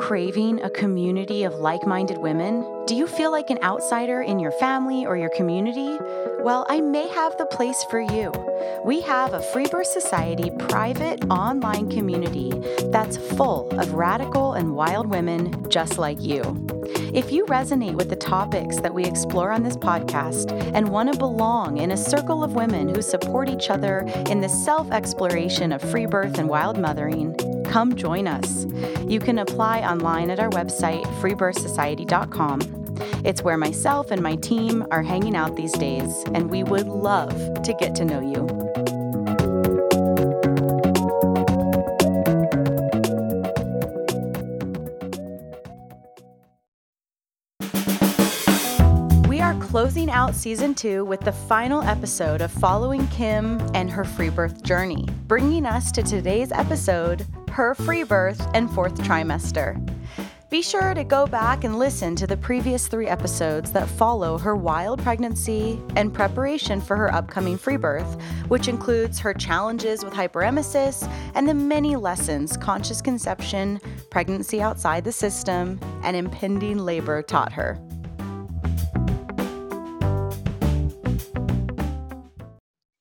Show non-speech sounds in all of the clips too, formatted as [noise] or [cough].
Craving a community of like minded women? Do you feel like an outsider in your family or your community? Well, I may have the place for you. We have a Free Birth Society private online community that's full of radical and wild women just like you. If you resonate with the topics that we explore on this podcast and want to belong in a circle of women who support each other in the self exploration of free birth and wild mothering, come join us. You can apply online at our website, freebirthsociety.com. It's where myself and my team are hanging out these days, and we would love to get to know you. We are closing out season two with the final episode of following Kim and her free birth journey, bringing us to today's episode her free birth and fourth trimester. Be sure to go back and listen to the previous three episodes that follow her wild pregnancy and preparation for her upcoming free birth, which includes her challenges with hyperemesis and the many lessons conscious conception, pregnancy outside the system, and impending labor taught her.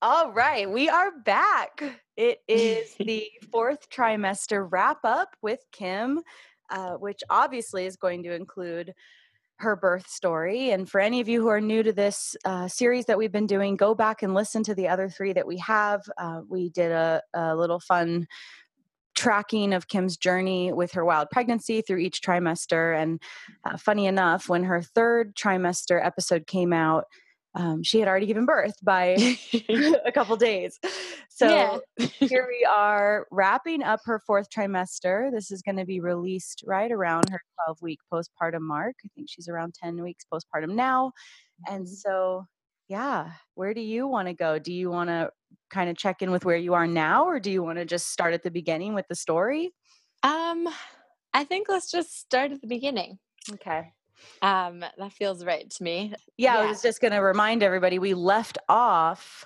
All right, we are back. It [laughs] is the fourth trimester wrap up with Kim, uh, which obviously is going to include her birth story. And for any of you who are new to this uh, series that we've been doing, go back and listen to the other three that we have. Uh, we did a, a little fun tracking of Kim's journey with her wild pregnancy through each trimester. And uh, funny enough, when her third trimester episode came out, um, she had already given birth by [laughs] [laughs] a couple days. So here we are wrapping up her fourth trimester. This is going to be released right around her 12 week postpartum mark. I think she's around 10 weeks postpartum now. And Mm-hmm. so, yeah, where do you want to go? Do you want to kind of check in with where you are now, or do you want to just start at the beginning with the story? Um, I think let's just start at the beginning. Okay. Um, that feels right to me. Yeah, I was just going to remind everybody we left off.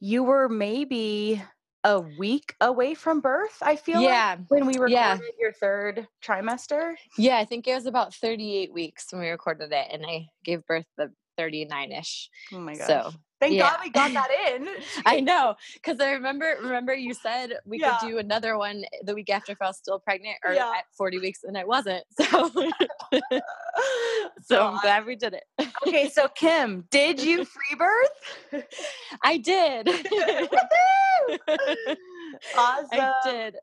You were maybe a week away from birth, I feel like, Yeah, when we recorded yeah. your third trimester. yeah. I think it was about 38 weeks when we recorded it, and I gave birth the 39 ish. Oh my gosh. So Thank yeah. God we got that in. [laughs] I know because I remember. Remember, you said we Yeah. could do another one the week after if I was still pregnant or Yeah. at 40 weeks, and I wasn't. [laughs] So, [laughs] so I'm glad we did it. okay, so Kim, did you free birth? I did. Awesome. I did.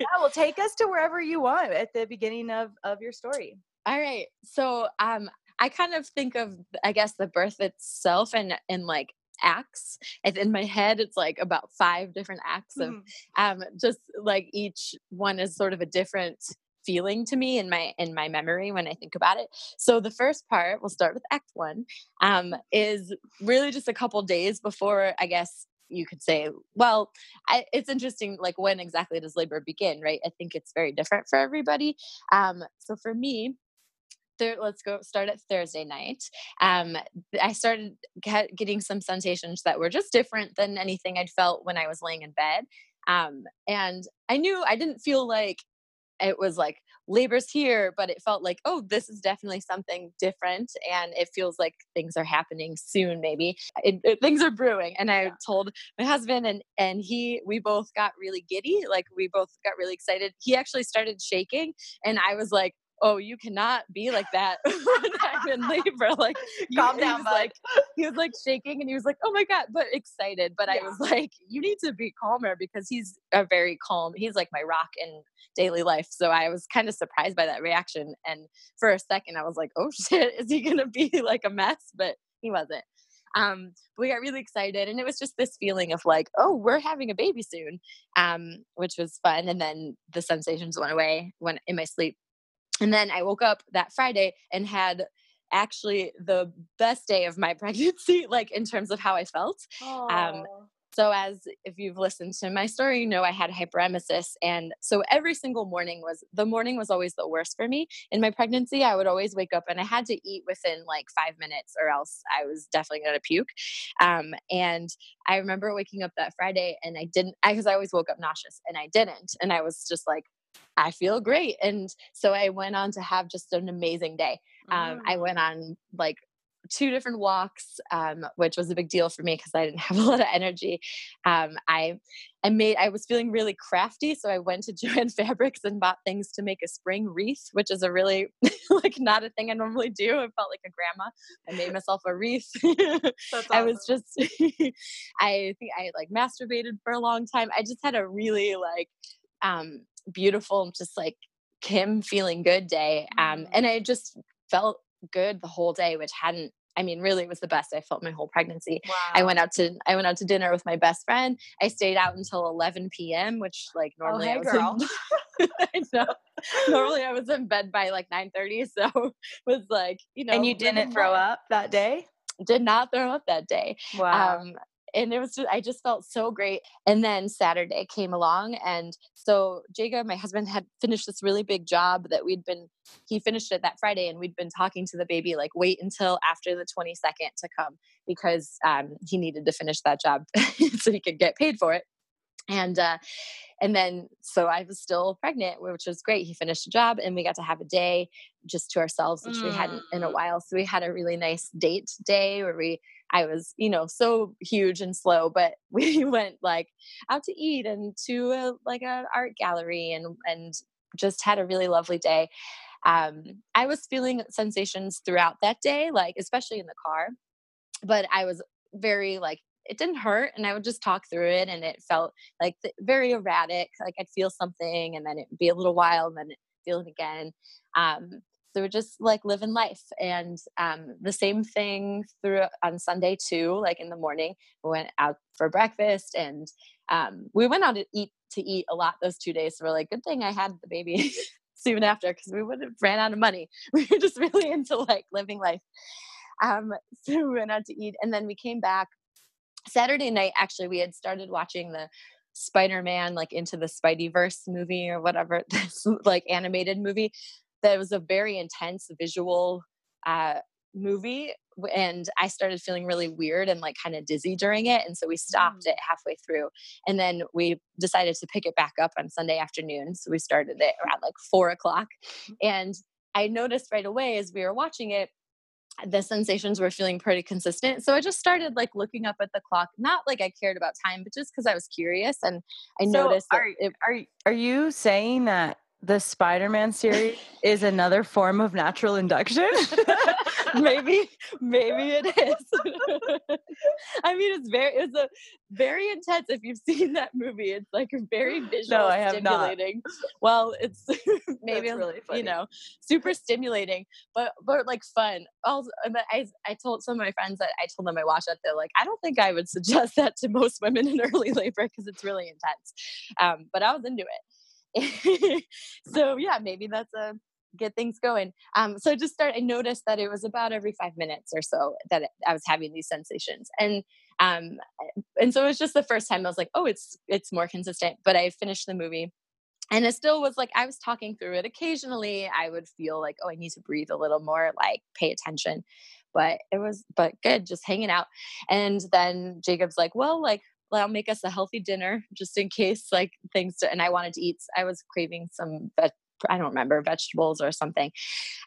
Yeah, well, take us to wherever you want at the beginning of, of your story. All right. So um I kind of think of I guess the birth itself and and like acts. And in my head it's like about five different acts of Mhm. um just like each one is sort of a different feeling to me in my in my memory when I think about it. So the first part, we'll start with act 1, um is really just a couple days before I guess you could say well I, it's interesting like when exactly does labor begin right i think it's very different for everybody um so for me there, let's go start at Thursday night. Um, I started get, getting some sensations that were just different than anything I'd felt when I was laying in bed. Um, and I knew I didn't feel like it was like labor's here, but it felt like, oh, this is definitely something different. And it feels like things are happening soon, maybe it, it- things are brewing. And I told my husband and, and he, we both got really giddy. Like we both got really excited. He actually started shaking and I was like, oh, you cannot be like that [laughs] when I'm in labor. Like, [laughs] Calm he down, bud. like, he was like shaking and he was like, oh my God, but excited. But I was like, you need to be calmer because he's a very calm, he's like my rock in daily life. So I was kind of surprised by that reaction. And for a second, I was like, oh [laughs] shit, is he going to be like a mess? But he wasn't. Um, we got really excited, and it was just this feeling of like, oh, we're having a baby soon, um, which was fun. And then the sensations went away when in my sleep. And then I woke up that Friday and had actually the best day of my [laughs] pregnancy, like in terms of how I felt. Um, so, as if you've listened to my story, you know I had hyperemesis. And so every single morning was the morning was always the worst for me. In my pregnancy, I would always wake up and I had to eat within like five minutes or else I was definitely going to puke. Um, and I remember waking up that Friday and I didn't, because I, I always woke up nauseous and I didn't. And I was just like, I feel great. And so I went on to have just an amazing day. Um, I mm. went on like two different walks, um, which was a big deal for me because I didn't [laughs] have a lot of energy. Um, I I made I was feeling really crafty, so I went to [laughs] Joann Fabrics and bought things to make a spring wreath, which is a really [laughs] like not a thing I normally do. I felt like a grandma. I made myself a wreath. awesome. I was just I think I like masturbated for a long time. I just had a really like um beautiful just like Kim feeling good day. Um, and mm. I just felt good the whole day, which hadn't I mean, really, it was the best I felt my whole pregnancy. Wow. I went out to I went out to dinner with my best friend. I stayed out until 11 p.m., which like oh, normally oh, hey, I was girl. In, [laughs] I know. normally I was in bed by like 9:30, so was like you know. And you didn't throw up that day. Did not throw up that day. Wow. Um, and it was just i just felt so great and then saturday came along and so jacob my husband had finished this really big job that we'd been he finished it that friday and we'd been talking to the baby like wait until after the 22nd to come because um, he needed to finish that job [laughs] so he could get paid for it and uh, and then so I was still pregnant, which was great. He finished a job, and we got to have a day just to ourselves, which mm. we hadn't in a mm. while. So we had a really nice date day where we I was, you know, so huge and slow, but [laughs] we went like out to eat and to a, like an art gallery and and just had a really lovely day. Um, I was feeling sensations throughout that day, like especially in the car, but I was very like it didn't hurt and i would just talk through it and it felt like very erratic like i'd feel something and then it'd be a little while and then feel it again um, so we're just like living life and um, the same thing through on sunday too like in the morning we went out for breakfast and um, we went out to eat to eat a lot those two days so we're like good thing i had the baby [laughs] soon after because we would have ran out of money. [laughs] We were just really into like living life. Um, [laughs] so we went out to eat and then we came back. Saturday night actually we had started watching the spider-man like into the spider-verse movie or whatever this like animated movie that was a very intense visual uh, movie and i started feeling really weird and like kind of dizzy during it and so we stopped mm. it halfway through and then we decided to pick it back up on sunday afternoon so we started it around like four o'clock mm. and i noticed right away as we were watching it the sensations were feeling pretty consistent. So I just started like looking up at the clock, not like I cared about time, but just because I was curious and I so noticed. Are, it, are, are you saying that the Spider-Man series is another form of natural induction. [laughs] maybe, maybe it is. [laughs] I mean, it's very, it's a very intense. If you've seen that movie, it's like very visual, no, I have stimulating. Not. Well, it's [laughs] maybe really you know super stimulating, but but like fun. Also, I I told some of my friends that I told them I watched that. They're like, I don't think I would suggest that to most women in early labor because it's really intense. Um, but I was into it. [laughs] so yeah, maybe that's a get things going. Um, so just start. I noticed that it was about every five minutes or so that I was having these sensations, and um, and so it was just the first time I was like, oh, it's it's more consistent. But I finished the movie. And it still was like I was talking through it. Occasionally, I would feel like, oh, I need to breathe a little more, like pay attention. But it was, but good, just hanging out. And then Jacob's like, well, like I'll make us a healthy dinner just in case like things to, and I wanted to eat I was craving some I don't remember vegetables or something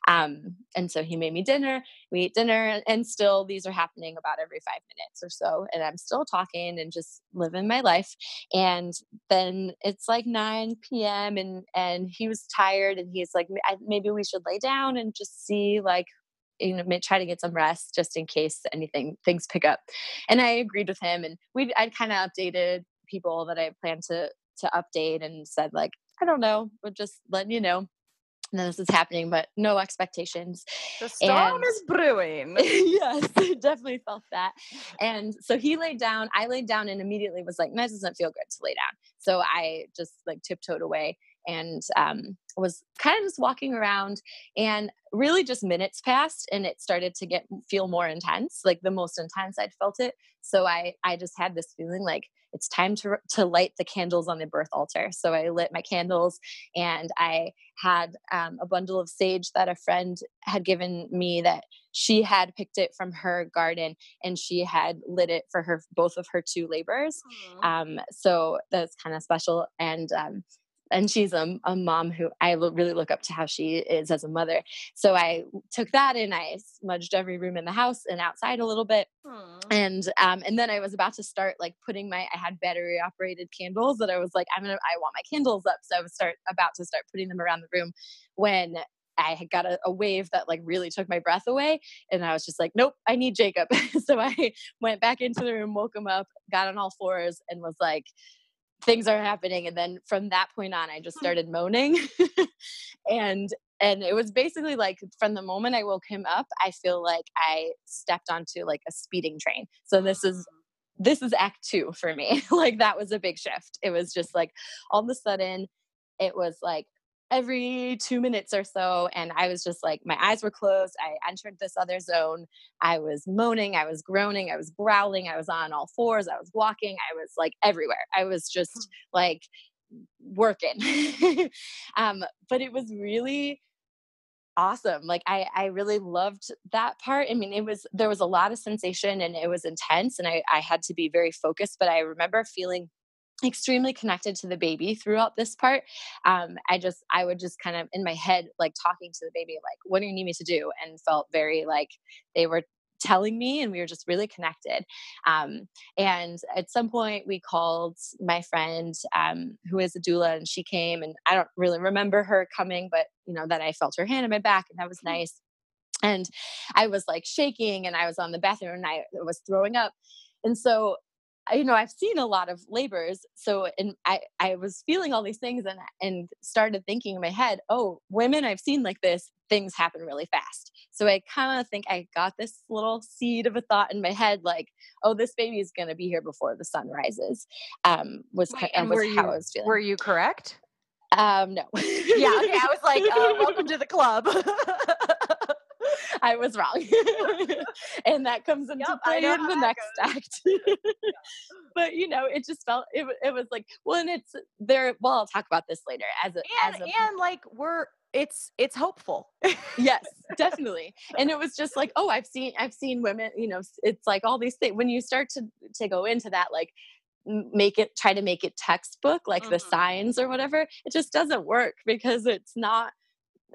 um, and so he made me dinner we ate dinner and still these are happening about every 5 minutes or so and I'm still talking and just living my life and then it's like 9 p.m. and and he was tired and he's like maybe we should lay down and just see like you know try to get some rest just in case anything things pick up and i agreed with him and we i'd kind of updated people that i planned to to update and said like i don't know but just letting you know and then this is happening, but no expectations. The storm and, is brewing. [laughs] yes, I definitely felt that. [laughs] And so he laid down, I laid down and immediately was like, that doesn't feel good to lay down. So I just like tiptoed away and um, was kind of just walking around and really just minutes passed and it started to get feel more intense like the most intense i'd felt it. So i i just had this feeling like it's time to to light the candles on the birth altar. So i lit my candles and i had um, a bundle of sage that a friend had given me that she had picked it from her garden and she had lit it for her both of her two labors. Um, so that's kind of special and um, and she's a, a mom who I really look up to how she is as a mother. So I took that and I smudged every room in the house and outside a little bit. Aww. And um, and then I was about to start like putting my I had battery operated candles that I was like I'm gonna I want my candles up. So I was start about to start putting them around the room when I had got a, a, wave that like really took my breath away. And I was just like, nope, I need Jacob. [laughs] so I went back into the room, woke him up, got on all fours, and was like, things are happening and then from that point on i just hmm. started moaning. [laughs] And and it was basically like from the moment i woke him up i feel like i stepped onto like a speeding train. So this is this is act 2 for me. [laughs] Like that was a big shift. It was just like all of a sudden it was like every two minutes or so. And I was just like, my eyes were closed. I entered this other zone. I was moaning, I was groaning, I was growling, I was on all fours, I was walking, I was like everywhere. I was just hmm. like working. [laughs] um, but it was really awesome like i i really loved that part i mean it was there was a lot of sensation and it was intense and i i had to be very focused but i remember feeling extremely connected to the baby throughout this part um, i just i would just kind of in my head like talking to the baby like what do you need me to do? and felt very like they were telling me and we were just really connected. Um, and at some point we called my friend um, who is a doula and she came and i don't really remember her coming but you know then i felt her hand on my back and that was mm-hmm. nice. And i was like shaking and i was on the bathroom and i was throwing up. And so you know, I've seen a lot of labors. So, and I, I was feeling all these things and, and started thinking in my head, oh, women I've seen like this, things happen really fast. So I kind of think I got this little seed of a thought in my head, like, oh, this baby is going to be here before the sun rises. Um, was, Wait, kind, was how you, I was feeling. Were you correct? Um, no. yeah. Okay. I was like, uh, [laughs] welcome to the club. [laughs] I was wrong. [laughs] and that comes [laughs] into yep, play in the next goes. act. [laughs] but you know, it just felt it, it was like, well, and it's there. Well, I'll talk about this later as a, and, as a, and like we're it's it's hopeful yes definitely and it was just like oh i've seen i've seen women you know it's like all these things when you start to to go into that like make it try to make it textbook like mm-hmm. the signs or whatever it just doesn't work because it's not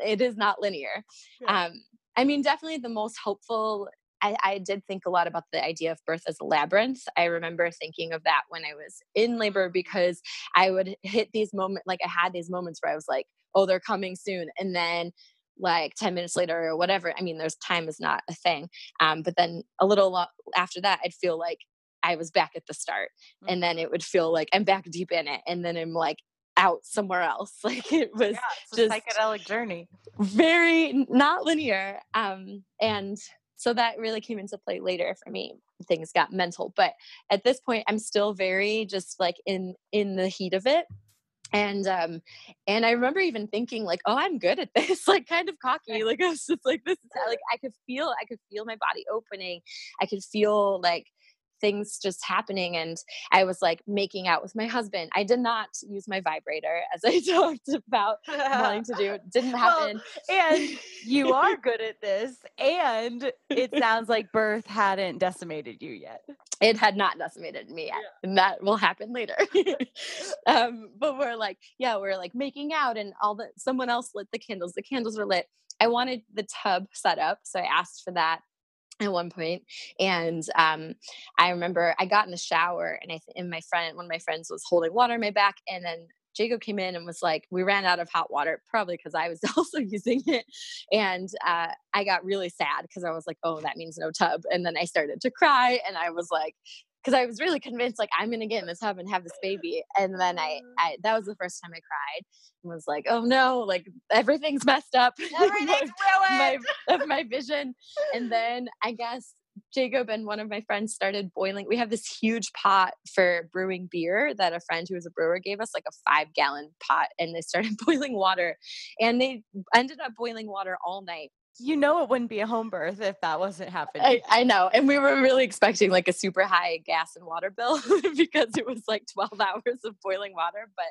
it is not linear yeah. um I mean, definitely the most hopeful. I, I, did think a lot about the idea of birth as a labyrinth. I remember thinking of that when I was in labor because I would hit these moments, like I had these moments where I was like, oh, they're coming soon. And then like 10 minutes later or whatever, I mean, there's time is not a thing. Um, but then a little lo- after that, I'd feel like I was back at the start. Mm-hmm. And then it would feel like I'm back deep in it. And then I'm like, out somewhere else. [laughs] Like it was yeah, just psychedelic journey. Very not linear. Um, and so that really came into play later for me. Things got mental, but at this point, I'm still very just like in in the heat of it. And um, and I remember even thinking like, oh, I'm good at this, [laughs] like kind of cocky. Like I was just like, this is like I could feel, I could feel my body opening. I could feel like things just happening and i was like making out with my husband. I did not use my vibrator as i [laughs] talked about wanting to do. It [laughs] didn't happen. well, and you are [laughs] good at this and it sounds like birth hadn't decimated you yet. It had not decimated me yet yeah. and that will happen later. Um, but we're like yeah we're like making out and all the someone else lit the candles. The candles were lit. I wanted the tub set up so i asked for that at one point and um, i remember i got in the shower and i th- and my friend one of my friends was holding water in my back and then jacob came in and was like we ran out of hot water probably because i was [laughs] also using it and uh, i got really sad because i was like oh that means no tub and then i started to cry and i was like because I was really convinced like I'm gonna get in this tub and have this baby. And then I, I that was the first time I cried and was like, oh no, like everything's messed up. [laughs] Everything's my, my, my vision. And then I guess Jacob and one of my friends started boiling. We have this huge pot for brewing beer that a friend who was a brewer gave us, like a five gallon pot, and they started [laughs] boiling water. And they ended up boiling water all night. You know, it wouldn't be a home birth if that wasn't happening. I, I know. And we were really expecting like a super high gas and water bill [laughs] because it was like 12 [laughs] hours of boiling water, but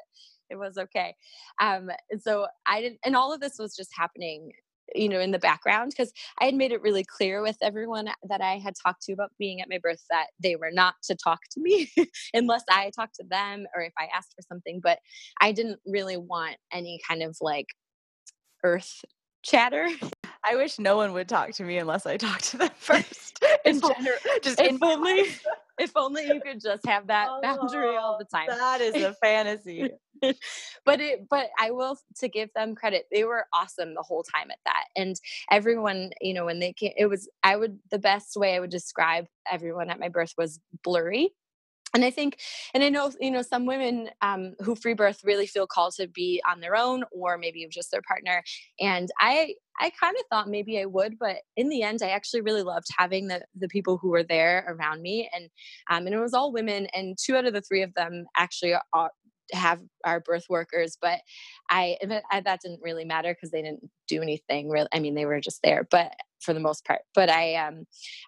it was okay. Um, so I didn't, and all of this was just happening you know in the background because i had made it really clear with everyone that i had talked to about being at my birth that they were not to talk to me [laughs] unless i talked to them or if i asked for something but i didn't really want any kind of like earth chatter i wish no one would talk to me unless i talked to them [laughs] first [laughs] in general just if only [laughs] if only you could just have that oh, boundary all the time. that is a fantasy. But it but i will to give them credit they were awesome the whole time at that and everyone you know when they came it was i would the best way i would describe everyone at my birth was blurry and i think and i know you know some women um, who free birth really feel called to be on their own or maybe just their partner. And i i kind of thought maybe i would but in the end i actually really loved having the the people who were there around me. And um, and it was all women. And two out of the three of them actually are, have our birth workers but i that didn't really matter because they didn't do anything really i mean they were just there but for the most part but i um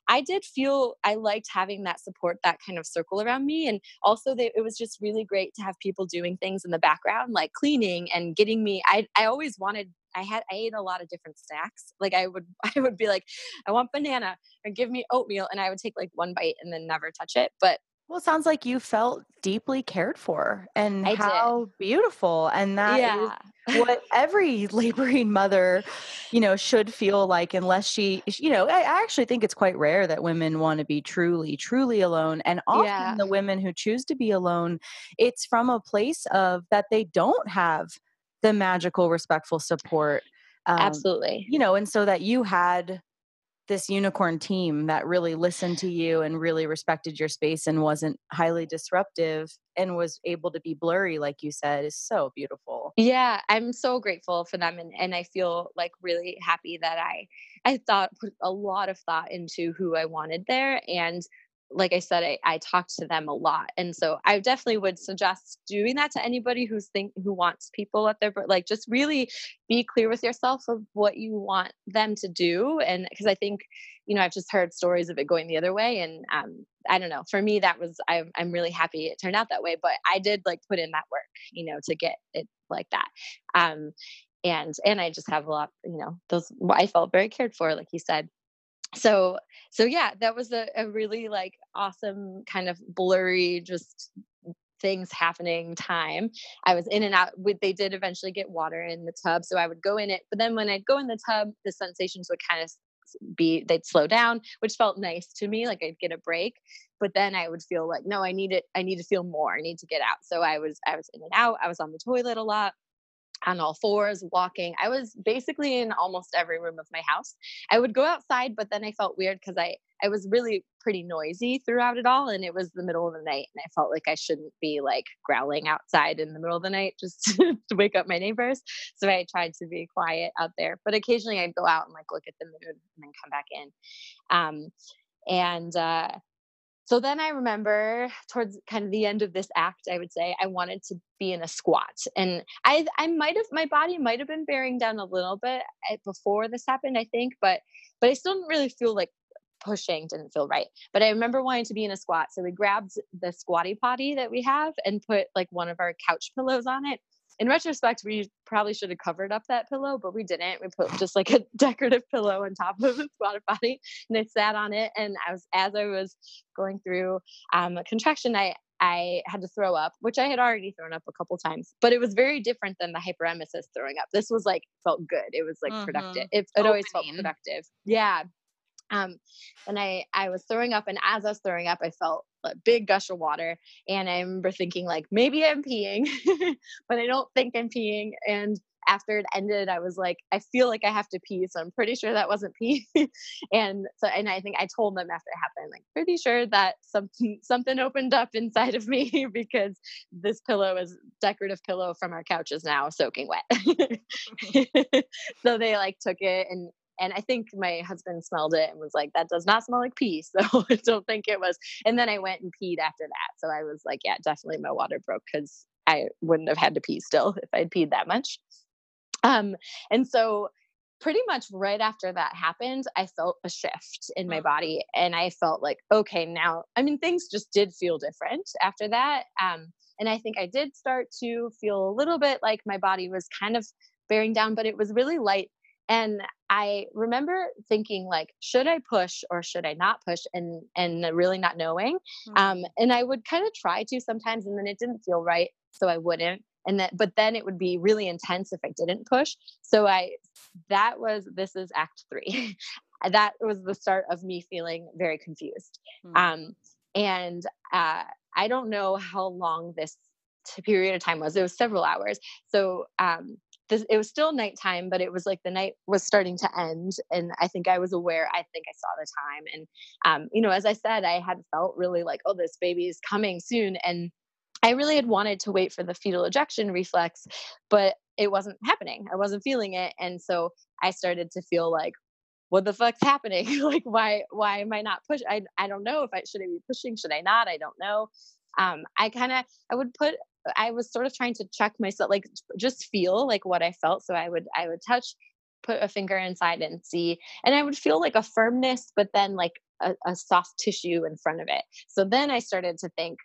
i did feel i liked having that support that kind of circle around me and also they, it was just really great to have people doing things in the background like cleaning and getting me i i always wanted I had I ate a lot of different snacks. Like I would [laughs] I would be like, I want banana or give me oatmeal, and I would take like one bite and then never touch it. But well, it sounds like you felt deeply cared for and I how did. beautiful. And that yeah. is [laughs] what every [laughs] laboring mother, you know, should feel like, unless she, you know, I actually think it's quite rare that women want to be truly, truly alone. And often Yeah. the women who choose to be alone, it's from a place of that they don't have the magical, respectful support. Um, Absolutely. you know, and so that you had this unicorn team that really listened to you and really respected your space and wasn't highly disruptive and was able to be blurry like you said is so beautiful. Yeah, I'm so grateful for them and, and I feel like really happy that I I thought put a lot of thought into who I wanted there and like I said, I, I talked to them a lot. And so I definitely would suggest doing that to anybody who's think who wants people at their like just really be clear with yourself of what you want them to do. And because I think, you know, I've just heard stories of it going the other way. And um, I don't know, for me that was I'm I'm really happy it turned out that way. But I did like put in that work, you know, to get it like that. Um and and I just have a lot, you know, those I felt very cared for, like you said so so yeah that was a, a really like awesome kind of blurry just things happening time. I was in and out with they did eventually get water in the tub so i would go in it but then when i'd go in the tub the sensations would kind of be they'd slow down which felt nice to me like i'd get a break but then i would feel like no i need it i need to feel more i need to get out. So i was i was in and out i was on the toilet a lot on all fours, walking. I was basically in almost every room of my house. I would go outside, but then I felt weird because I I was really pretty noisy throughout it all, and it was the middle of the night, and I felt like I shouldn't be like growling outside in the middle of the night just [laughs] to wake up my neighbors. So I tried to be quiet out there, but occasionally I'd go out and like look at the moon and then come back in. Um, and uh, so then I remember towards kind of the end of this act, I would say I wanted to be in a squat, and I I might have my body might have been bearing down a little bit eh, before this happened, I think, but but I still didn't really feel like pushing didn't feel right. But I remember wanting to be in a squat, so we grabbed the squatty potty that we have and put like one of our couch pillows on it in retrospect, we probably should have covered up that pillow, but we didn't. We put just like a [laughs] decorative pillow on top of the squatty potty, and I sat on it. And I was as I was going through um, a contraction, I I had to throw up, which I had already thrown up a couple times, but it was very different than the hyperemesis throwing up. This was like felt good. It was like mm-hmm. productive. It, it always felt productive. Yeah. Um, and I I was throwing up, and as I was throwing up, I felt big gush of water, and I remember thinking like maybe I'm peeing, [laughs] but I don't think I'm peeing, and after it ended, I was like, I feel like I have to pee. So I'm pretty sure that wasn't pee. [laughs] and so, and I think I told them after it happened, like, pretty sure that something, something opened up inside of me [laughs] because this pillow is decorative pillow from our couch is now soaking wet. so they like took it and and I think my husband smelled it and was like, that does not smell like pee. So [laughs] I don't think it was. And then I went and peed after that. So I was like, yeah, definitely my water broke because I wouldn't have had to pee still if I'd peed that much. Um, and so pretty much right after that happened, I felt a shift in my mm. body and I felt like, okay, now, I mean, things just did feel different after that. Um, and I think I did start to feel a little bit like my body was kind of bearing down, but it was really light and i remember thinking like should i push or should i not push? and and really not knowing mm-hmm. um and i would kind of try to sometimes and then it didn't feel right so i wouldn't and that but then it would be really intense if i didn't push. So i that was this is act 3 [laughs] that was the start of me feeling very confused mm-hmm. um and uh i don't know how long this period of time was. It was several hours. So um this, it was still nighttime, but it was like the night was starting to end. And I think I was aware, I think I saw the time. And, um, you know, as I said, I had felt really like, oh, this baby is coming soon. And I really had wanted to wait for the fetal ejection reflex, but it wasn't happening. I wasn't feeling it. And so I started to feel like, what the fuck's happening? [laughs] like, why, why am I not push? I, I don't know if I should I be pushing, should I not? I don't know. Um, I kind of, I would put I was sort of trying to check myself, like just feel like what I felt. So I would I would touch, put a finger inside and see, and I would feel like a firmness, but then like a, a soft tissue in front of it. So then I started to think,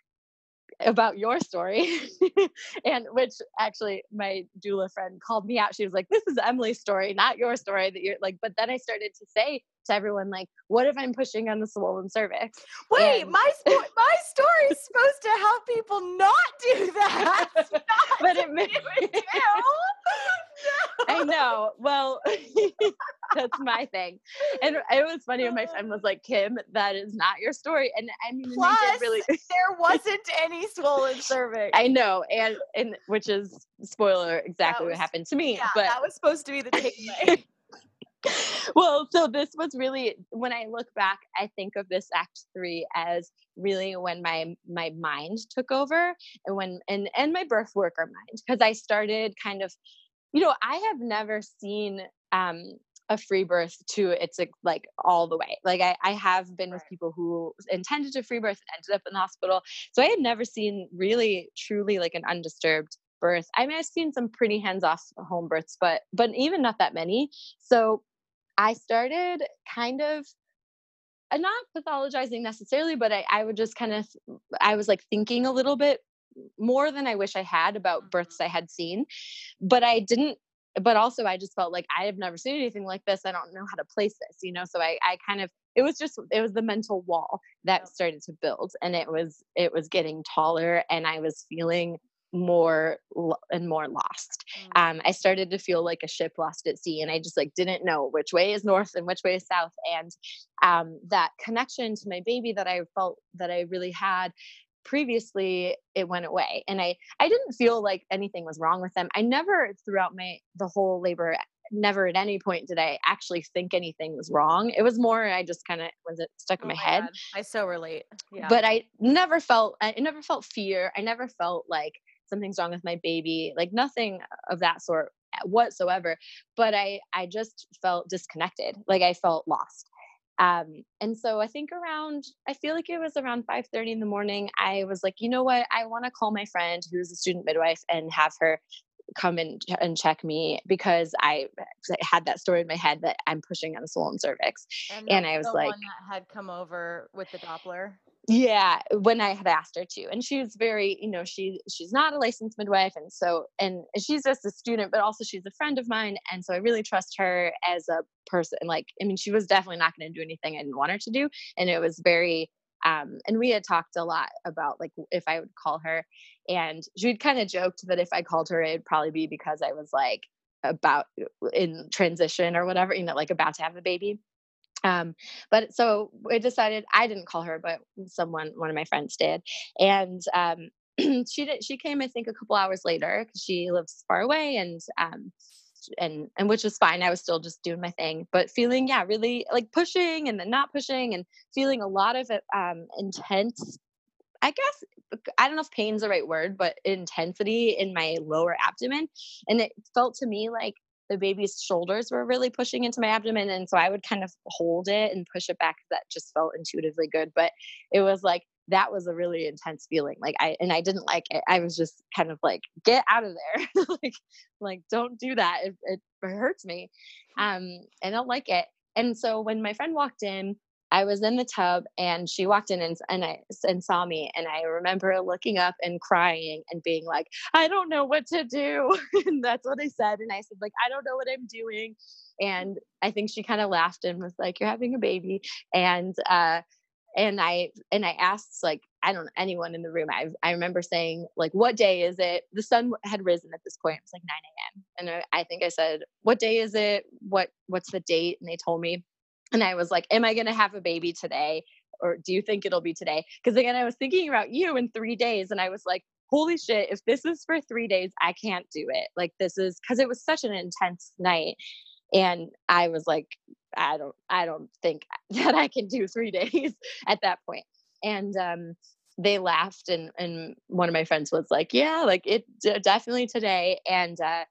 about your story [laughs] and which actually my doula friend called me out. She was like this is emilee's story not your story that you're like but then i started to say to everyone like what if i'm pushing on the swollen cervix? Wait and, my spo- [laughs] my story is supposed to help people not do that. Not [laughs] but it made me I [laughs] know. Well, [laughs] that's my thing. And it was funny when my friend was like, Kim, that is not your story. And I mean, Plus, really there [laughs] wasn't any swollen cervix. I know. And and which is spoiler exactly was, what happened to me. Yeah, but that was supposed to be the takeaway. well, so this was really when I look back, I think of this act three as really when my my mind took over and when and and my birth worker mind because I started kind of you know, I have never seen um, a free birth to it's like all the way. Like I, I have been with people who intended to free birth and ended up in the hospital. So I had never seen really truly like an undisturbed birth. I mean, I've seen some pretty hands-off home births, but but even not that many. So I started kind of uh, not pathologizing necessarily, but I, I would just kind of I was like thinking a little bit more than I wish I had about births I had seen. But I didn't but also I just felt like I have never seen anything like this. I don't know how to place this, you know. So I, I kind of it was just it was the mental wall that started to build and it was it was getting taller and I was feeling more and more lost. Mm. Um, I started to feel like a ship lost at sea, and I just like didn't know which way is north and which way is south. And um, that connection to my baby that I felt that I really had previously it went away and i i didn't feel like anything was wrong with them i never throughout my the whole labor never at any point did i actually think anything was wrong it was more i just kind of was it stuck in oh my, my head God. i so relate yeah. but i never felt i never felt fear i never felt like something's wrong with my baby like nothing of that sort eh, whatsoever but i i just felt disconnected like i felt lost um, and so I think around, I feel like it was around 5:30 in the morning. I was like, you know what? I want to call my friend who's a student midwife and have her come and, and check me because I had that story in my head that I'm pushing on a swollen cervix. And, and I was like, had come over with the Doppler yeah when i had asked her to and she was very you know she she's not a licensed midwife and so and she's just a student but also she's a friend of mine and so i really trust her as a person like i mean she was definitely not going to do anything i didn't want her to do and it was very um and we had talked a lot about like if i would call her and she'd kind of joked that if i called her it'd probably be because i was like about in transition or whatever you know like about to have a baby um, but so we decided I didn't call her, but someone, one of my friends did. And um, [clears throat] she did she came i think a couple hours later because she lives far away and um and and which was fine i was still just doing my thing but feeling yeah really like pushing and then not pushing and feeling a lot of um intense i guess i don't know if pain's the right word but intensity in my lower abdomen and it felt to me like the baby's shoulders were really pushing into my abdomen and so i would kind of hold it and push it back that just felt intuitively good but it was like that was a really intense feeling like i and i didn't like it i was just kind of like get out of there [laughs] like like don't do that it, it, hurts me um and i don't like it and so when my friend walked in i was in the tub and she walked in and, and i and saw me and i remember looking up and crying and being like i don't know what to do [laughs] and that's what i said and i said like i don't know what i'm doing and i think she kind of laughed and was like you're having a baby and uh and I and I asked like I don't know anyone in the room. I I remember saying like, "What day is it?" The sun had risen at this point. It was like 9 a.m. And I, I think I said, "What day is it? What what's the date?" And they told me, and I was like, "Am I going to have a baby today, or do you think it'll be today?" Because again, I was thinking about you in three days, and I was like, "Holy shit! If this is for three days, I can't do it. Like this is because it was such an intense night." And I was like, I don't I don't think [laughs] that I can do three [laughs] days at that point. And um, they laughed, and and one of my friends was like, "Yeah, like it definitely today." And uh,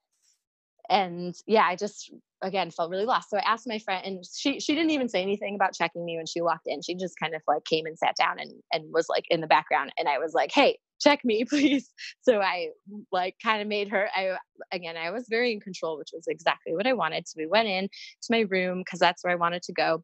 and yeah, I just again felt really lost. So I asked my friend, and she she didn't even say anything about checking me when she walked in. She just kind of like came and sat down and and was like in the background. And I was like, "Hey, check me [laughs] please so i like kind of made her i again i was very in control which was exactly what i wanted so we went in to my room because that's where i wanted to go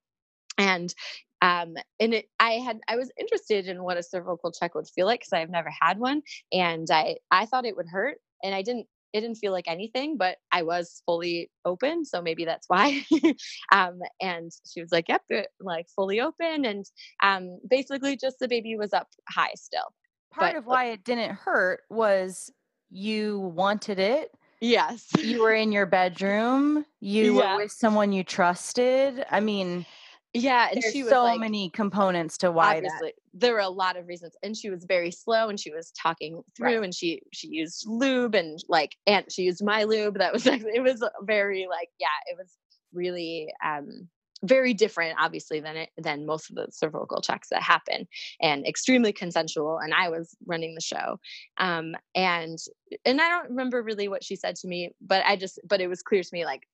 and um and it i had i was interested in what a cervical check would feel like because i've never had one and i i thought it would hurt and i didn't it didn't feel like anything, but I was fully open. So maybe that's why. [laughs] um, and she was like, yep, like fully open. And um, basically just the baby was up high still part but, of why it didn't hurt was you wanted it. Yes. you were in your bedroom. You yeah. were with someone you trusted. I mean, yeah, and she was so like, many components to why obviously that. there were a lot of reasons, and she was very slow, and she was talking through, right. and she she used lube and like, and she used my lube. That was [laughs] like, it was very like, yeah, it was really um very different obviously than it than most of the cervical checks that happen and extremely consensual and i was running the show um and and i don't remember really what she said to me but i just but it was clear to me like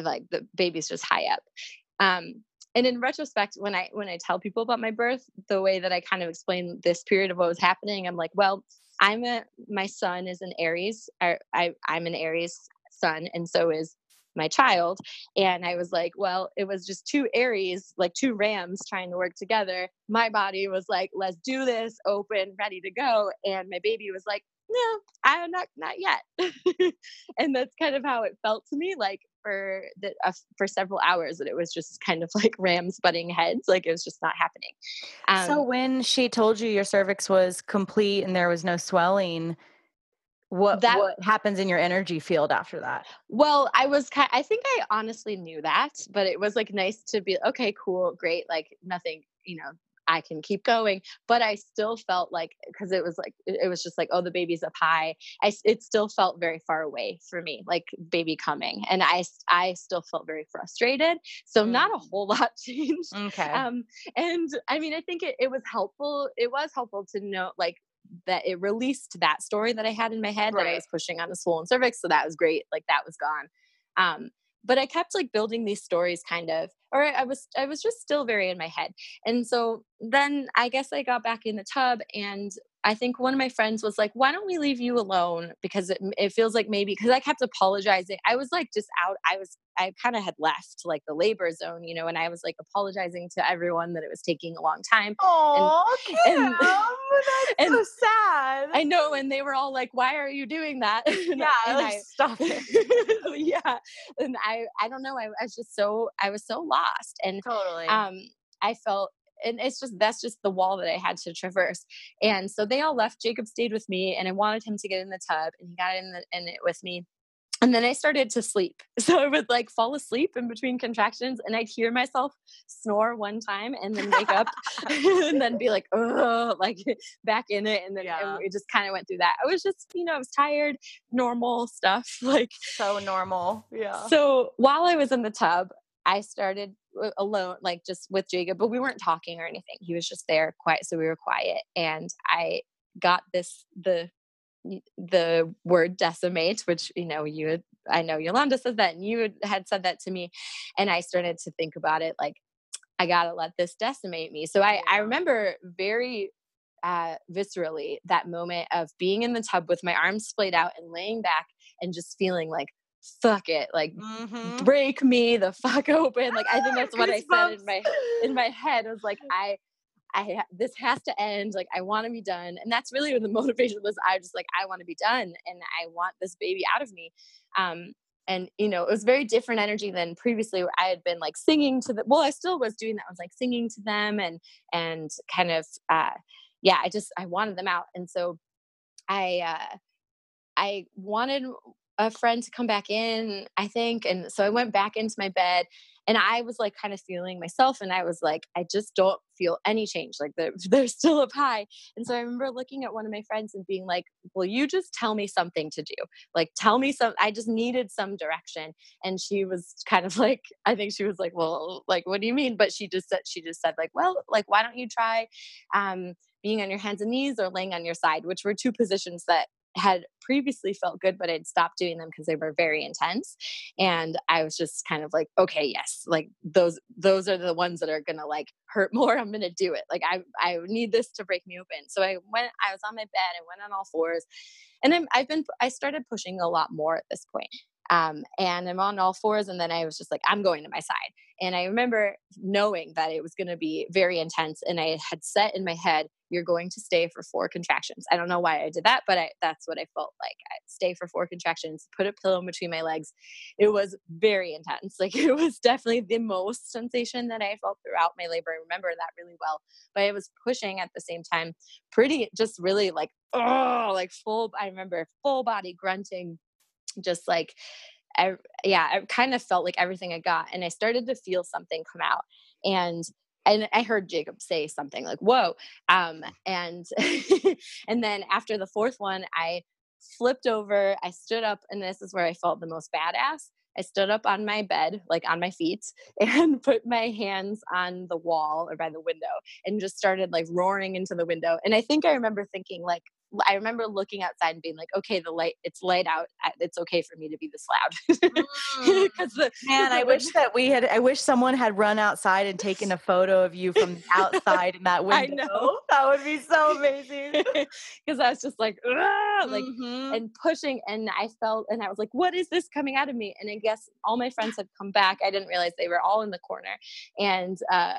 like the baby's just high up um and in retrospect when i when i tell people about my birth the way that i kind of explain this period of what was happening i'm like well i'm a my son is an aries I, I i'm an aries sun and so is my child. And I was like, well, it was just two Aries, like two Rams trying to work together. My body was like, let's do this, open, ready to go. And my baby was like, no, I'm not, not yet. [laughs] and that's kind of how it felt to me. Like for the uh, for several hours that it was just kind of like rams butting heads like it was just not happening. Um, so when she told you your cervix was complete and there was no swelling what that what happens in your energy field after that? Well i was kind i think i honestly knew that but it was like nice to be okay cool great like nothing you know i can keep going but i still felt like because it was like it was just like oh the baby's up high i it still felt very far away for me like baby coming and i i still felt very frustrated so mm. not a mm. whole [laughs] lot changed okay um and i mean i think it, it was helpful it was helpful to know like that it released that story that I had in my head right. that I was pushing on the swollen cervix. So that was great. Like that was gone. Um, but I kept like building these stories kind of, or I was, I was just still very in my head. And so then I guess I got back in the tub and I think one of my friends was like, why don't we leave you alone? Because it, it feels like maybe, because I kept apologizing. I was like just out. I was, I kind of had left like the labor zone, you know, and I was like apologizing to everyone that it was taking a long time. Oh, and, [laughs] and, that's and so sad. I know. And they were all like, why are you doing that? [laughs] yeah, and like, I, stop it. [laughs] yeah. And I, I don't know. I, I was just so, I was so lost. And totally. Um, I felt and it's just that's just the wall that I had to traverse. And so they all left. Jacob stayed with me, and I wanted him to get in the tub, and he got in, the, in it with me. and then I started to sleep. [laughs] So I would like fall asleep in between contractions and I'd hear myself snore one time and then wake up [laughs] [laughs] and then be like, oh, like back in it. And then yeah. it, it just kind of went through that. I was just, you know, I was tired, normal stuff. Like so normal. Yeah. So while I was in the tub, I started alone, like just with Jacob, but we weren't talking or anything. He was just there quiet. So we were quiet. And I got this, the the word decimate, which you know you had, I know Yolande says that, and you had said that to me, and I started to think about it like I gotta let this decimate me. So I I remember very uh, viscerally that moment of being in the tub with my arms splayed out and laying back and just feeling like fuck it like mm-hmm. break me the fuck [laughs] open like i think that's what i said in my in my head I was like i I this has to end. Like I want to be done, and that's really what the [laughs] motivation was. I just like I want to be done, and I want this baby out of me. Um, and you know, it was very different energy than previously, where I had been like singing to the. Well, I still was doing that. I was like singing to them, and and kind of, uh, yeah. I just I wanted them out, and so I uh, I wanted a friend to come back in. I think, and so I went back into my bed and i was like kind of feeling myself and i was like i just don't feel any change like [laughs] they're, still up high and so i remember looking at one of my friends and being like will you just tell me something to do like tell me some i just needed some direction and she was kind of [laughs] like i think she was like well like what do you mean but she just said she just said like well like why don't you try um being on your hands and knees or laying on your side which were two positions that had previously felt good, but I'd stopped doing them because they were very intense. And I was just kind of like, okay, yes, like those those are the ones that are gonna like hurt more. I'm gonna do it. Like I I need this to break me open. So I went. I was on my bed. I went on all fours, and I'm, I've been I started pushing a lot more at this point. Um, and I'm on all fours, and then I was just like, I'm going to my side. And I remember knowing that it was going to be very intense, and I had set in my head, you're going to stay for four contractions. I don't know why I did that, but I, that's what I felt like. I stay for four contractions, put a pillow in between my legs. It was very intense. [laughs] Like it was definitely the most sensation that I felt throughout my labor. I remember that really well. But I was pushing at the same time, pretty just really like oh, like full. I remember full body grunting, just like I, yeah, I kind of felt like everything I got, and I started to feel something come out, and and I heard Jacob say something like "whoa," um, and [laughs] and then after the fourth one, I flipped over, I stood up, and this is where I felt the most badass. I stood up on my bed, like on my feet, [laughs] and put my hands on the wall or by the window and just started like roaring into the window. And I think I remember thinking, like, I remember looking outside and being like, okay, the light, it's light out. It's okay for me to be this loud. Because [laughs] mm. man, I [laughs] wish that we had. I wish someone had run outside and taken a photo of you from outside in that window. [laughs] I know that would be so amazing. Because I was just like, like, mm-hmm. and pushing, and I felt, and I was like, what is this coming out of me? And I guess all my friends had come back. I didn't realize they were all in the corner, and uh,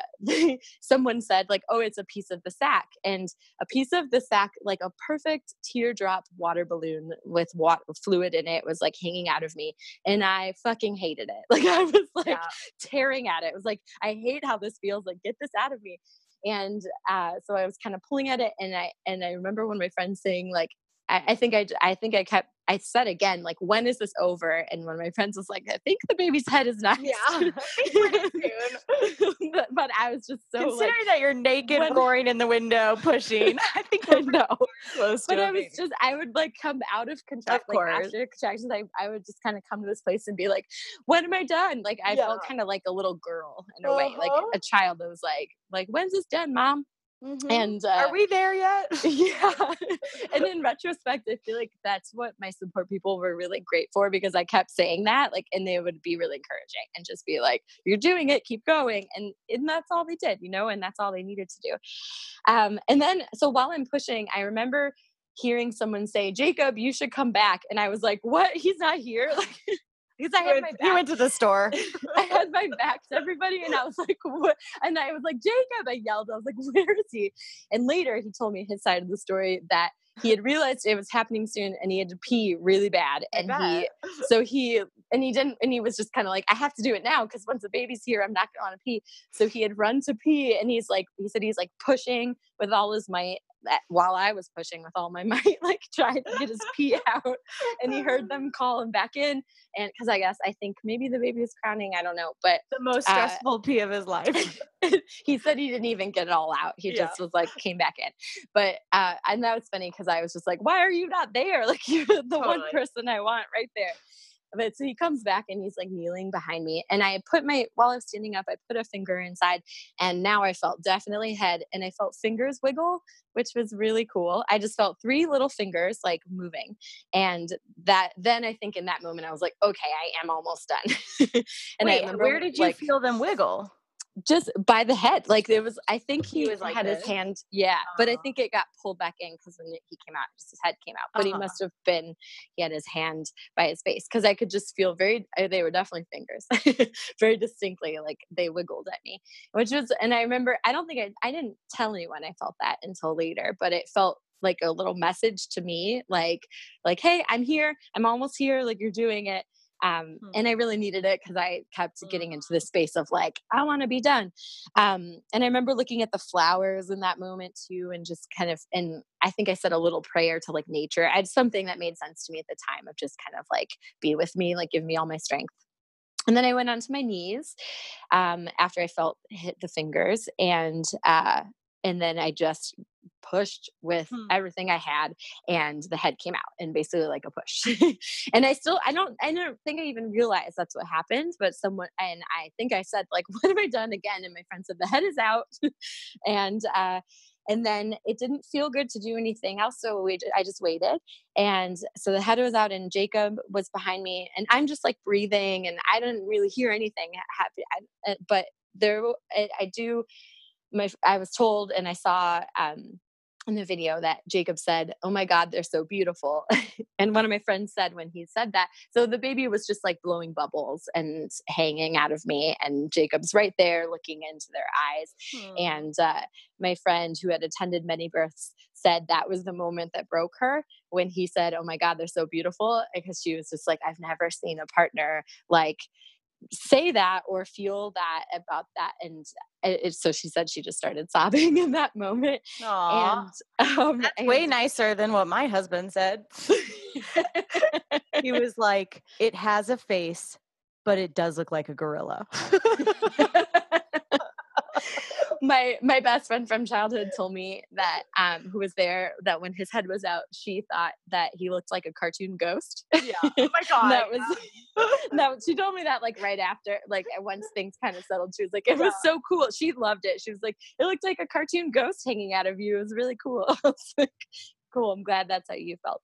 someone said like, oh, it's a piece of the sack, and a piece of the sack, like a perfect perfect teardrop water balloon with water fluid in it was like hanging out of me and i fucking hated it. [laughs] Like i was like yeah. tearing at it. It was like i hate how this feels like get this out of me. And uh, so i was kind of pulling at it and i and i remember when my friend saying like I, I think I, I think I kept I said again, like, when is this over? And one of my friends was like, I think the baby's head is next. Yeah. [laughs] [laughs] but, but, I was just so considering like, that you're naked when, roaring in the window, pushing. [laughs] I think I know. Close but I was just I would like come out of contract like after contractions, I, I would just kind of come to this place and be like, when am I done? Like I yeah. felt kind of like a little girl in a uh-huh. way, like uh-huh. a child that was like, like, when's this done, mom? Mm-hmm. And uh, are we there yet? [laughs] yeah. and in [laughs] retrospect, I feel like that's what my support people were really great for because I kept saying that, like, and they would be really encouraging and just be like, "You're doing it, keep going," and and that's all they did, you know, and that's all they needed to do. Um, and then, so while I'm pushing, I remember hearing someone say, "Jacob, you should come back," and I was like, "What? He's not here!" [laughs] Like because I had my back. You went to the store. [laughs] I had my back to everybody, and I was like, "What?" And I was like, "Jacob!" I yelled. I was like, [laughs] "Where is he?" And later, he told me his side of the story that he had realized it was happening soon, and he had to pee really bad, and he so he and he didn't and he was just kind of like i have to do it now because once the baby's here i'm not going to pee so he had run to pee and he's like he said he's like pushing with all his might that while I was pushing with all my [laughs] might, like trying to get his [laughs] pee out, and he heard them call him back in, and because I guess I think maybe the baby was crowning, I don't know, but the most uh, stressful uh, pee of his life. [laughs] he said he didn't even get it all out; he yeah. just was like came back in. But uh, and that was funny because I was just like, "Why are you not there? Like you're the totally. one person I want right there." But so he comes back and he's like kneeling behind me. And I put my, while I was standing up, I put a finger inside and now I felt definitely head and I felt fingers wiggle, which was really cool. I just felt three little fingers like moving. And that, then I think in that moment, I was like, okay, I am almost done. [laughs] and Wait, I remember, where did you like, feel them wiggle? Just by the head like there was i think he, he was like had this. his hand yeah but i think it got pulled back in because when he came out just his head came out but uh-huh. he must have been he had his hand by his face because i could just feel very uh, they were definitely fingers [laughs] very distinctly like they wiggled at me which was and i remember i don't think i i didn't tell anyone i felt that until later but it felt like a little message to me like like hey i'm here i'm almost here like you're doing it um, mm. And I really needed it because I kept getting into this space of like, I want to be done. Um, and I remember looking at the flowers in that moment too, and just kind of, and I think I said a little prayer to like nature. I had something that made sense to me at the time of just kind of like, be with me, like give me all my strength. And then I went onto my knees um, after I felt hit the fingers, and uh, and then I just pushed with hmm. everything I had and the head came out and basically like a push. [laughs] and I still I don't I don't think I even realized that's what happened, but someone and I think I said like [laughs] what have I done again and my friend said the head is out [laughs] and uh and then it didn't feel good to do anything else so we i just waited and so the head was out and jacob was behind me and i'm just like breathing and i didn't really hear anything happy uh, but there I, I do my I was told and I saw um, in the video that Jacob said, "Oh my God, they're so beautiful." [laughs] and one of my friends said when he said that, so the baby was just like blowing bubbles and hanging out of me, and Jacob's right there looking into their eyes. Hmm. And uh, my friend who had attended many births said that was the moment that broke her when he said, "Oh my God, they're so beautiful," because she was just like, "I've never seen a partner like." Say that or feel that about that and it, so she said she just started sobbing [laughs] in that moment Aww. and um, that's and, way nicer than what my husband said he was like it has a face but it does look like a gorilla [laughs] [laughs] my my best friend from childhood told me that um who was there that when his head was out she thought that he looked like a cartoon ghost. Yeah. Oh my [laughs] god. that was [laughs] no she told me that like right after like once things kind of settled. She was like it yeah. was so cool. She loved it. She was like it looked like a cartoon ghost hanging out of you. It was really cool [laughs] cool i'm glad that's how you felt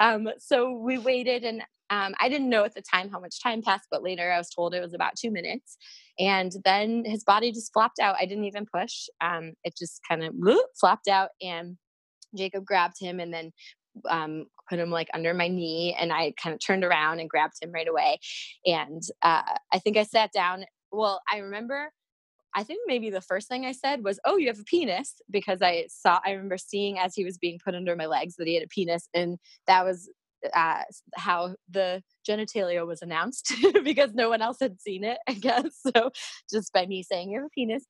um so we waited and um, I didn't know at the time how much time passed, but later I was told it was about two minutes. And then his body just flopped out. I didn't even push. Um, it just kind of flopped out. And Jacob grabbed him and then um, put him like under my knee. And I kind of turned around and grabbed him right away. And uh, I think I sat down. Well, I remember I think maybe the first thing I said was, "Oh, you have a penis," because I saw I remember seeing as he was being put under my legs that he had a penis, and that was uh, how the genitalia was announced [laughs] because no one else had seen it, I guess. [laughs] So just by me saying you have a penis.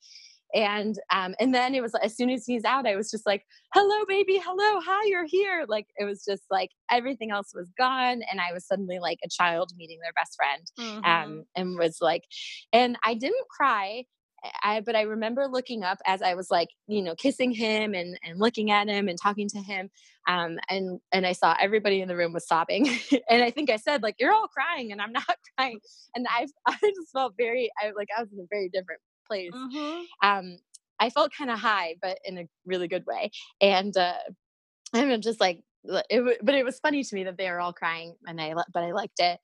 And um, and then it was as soon as he's out, I was just like, "Hello, baby, hello, hi, you're here." Like it was just like everything else was gone, and I was suddenly like a child meeting their best friend, mm-hmm. um, and was like, and I didn't cry I, but I remember looking up as I was like, you know, kissing him and, and looking at him and talking to him. Um, and, and I saw everybody in the room was sobbing. [laughs] and I think I said like, you're all crying and I'm [laughs] not crying. And I, I just felt very, I like, I was in a very different place. Mm-hmm. Um, I felt kind of high, but in a really good way. And, uh, I'm just like it, but it was funny to me that they were all crying and I but I liked it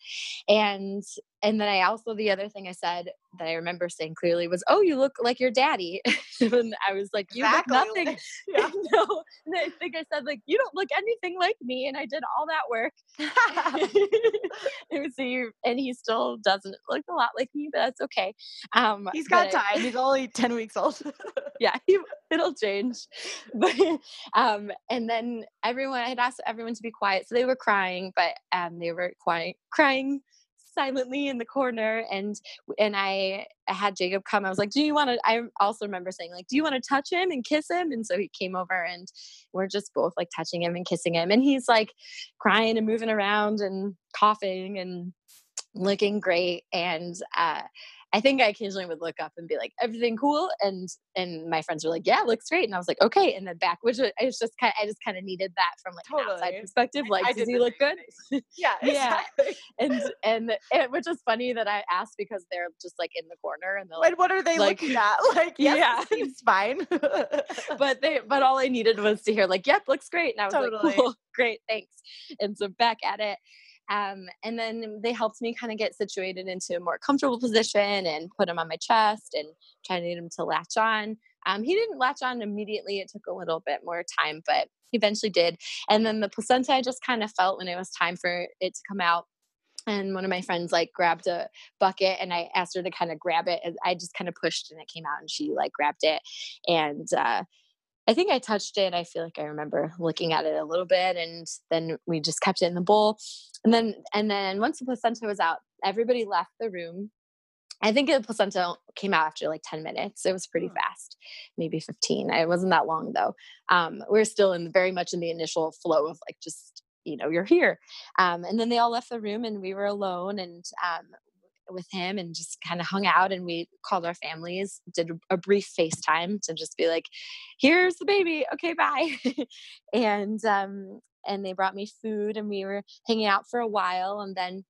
and and then I also the other thing I said that I remember saying clearly was oh you look like your daddy. [laughs] And I was like you exactly. look nothing [laughs] [laughs] yeah. no and I think I said like you don't look anything like me. And I did all that work. It was you and he still doesn't look a lot like me but that's okay. Um he's got time. He's only 10 weeks old. Yeah he, it'll change. But um and then everyone I had asked everyone to be quiet so they were crying but um they were quiet crying silently in the corner and and I, had Jacob come. I was like, "Do you want to?" I also remember saying like, "Do you want to touch him and kiss him?" And so he came over and we're just both like touching him and kissing him, and he's like crying and moving around and coughing and looking great. And uh, I think I occasionally would look up and be like, "Everything cool?" and and my friends were like, "Yeah, looks great." And I was like, "Okay." And then back, which was just kind, of, I just kind of needed that from like totally. an outside perspective. Like, I does he look good? [laughs] yeah, yeah. [laughs] And and it, which is funny that I asked because they're just like in the corner and they're like, and what are they like, looking at? [laughs] Like, yes, yeah, seems fine. but they, but all I needed was to hear like, "Yep, looks great," and I was totally. like, "Cool, great, thanks." And so back at it. Um, and then they helped me kind of get situated into a more comfortable position and put him on my chest and trying to get him to latch on. Um, he didn't latch on immediately. It took a little bit more time, but he eventually did. And then the placenta, I just kind of felt when it was time for it to come out. And one of my friends like grabbed a bucket and I asked her to kind of grab it. And I just kind of pushed and it came out and she like grabbed it. And uh, I think I touched it. I feel like I remember looking at it a little bit and then we just kept it in the bowl. And then and then once the placenta was out, everybody left the room. I think the placenta came out after like 10 minutes. It was pretty fast, maybe 15. It wasn't that long though. Um, we are still in very much in the initial flow of like just you know you're here um, and then they all left the room and we were alone and um, with him and just kind of hung out and we called our families did a brief facetime to just be like here's the baby okay bye. [laughs] And um and they brought me food and we were hanging out for a while and then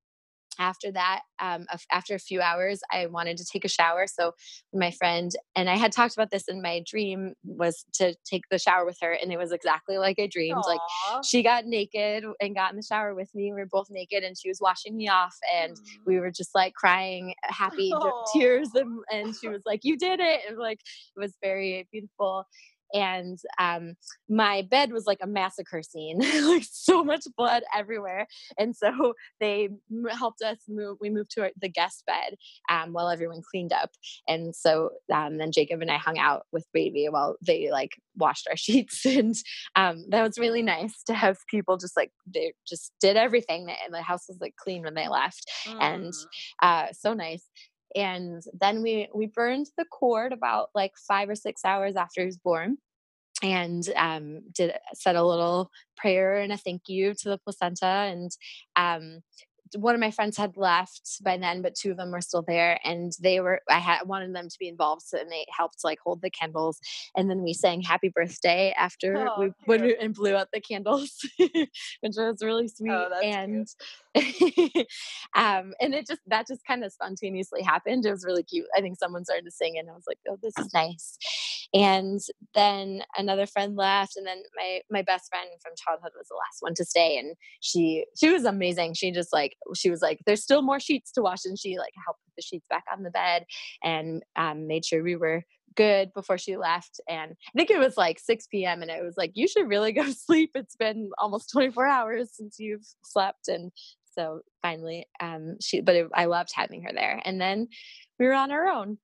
after that um, after a few hours i wanted to take a shower so my friend and i had talked about this in my dream was to take the shower with her and it was exactly like i dreamed Aww. like she got naked and got in the shower with me we were both naked and she was washing me off and mm. we were just like crying happy Aww. [laughs] tears and, and she was like you did it and like it was very beautiful and um, my bed was like a massacre scene [laughs] like so much blood everywhere and so they helped us move we moved to our, the guest bed um, while everyone cleaned up and so um, then jacob and i hung out with baby while they like washed our [laughs] sheets and um, that was really nice to have people just like they just did everything and the house was like clean when they left mm. and uh, so nice and then we we burned the cord about like five or six hours after he was born and um, did said a little prayer and a thank you to the placenta and um, one of my friends had left by then, but two of them were still there, and they were. I had wanted them to be involved, so and they helped like hold the candles, and then we sang "Happy Birthday" after oh, we, when we, and blew out the candles, [laughs] which was really sweet. Oh, and [laughs] um, and it just that just kind of spontaneously happened. It was really cute. I think someone started to sing, and I was like, "Oh, this is nice." And then another friend left, and then my my best friend from childhood was the last one to stay, and she she was amazing. She just like she was like, "There's still more sheets to wash," and she like helped put the sheets back on the bed and um, made sure we were good before she left. And I think it was like 6 p.m. and it was like, "You should really go [laughs] sleep. It's been almost 24 hours since you've slept." And so finally, um, she but it, I loved having her there. And then we were on our own,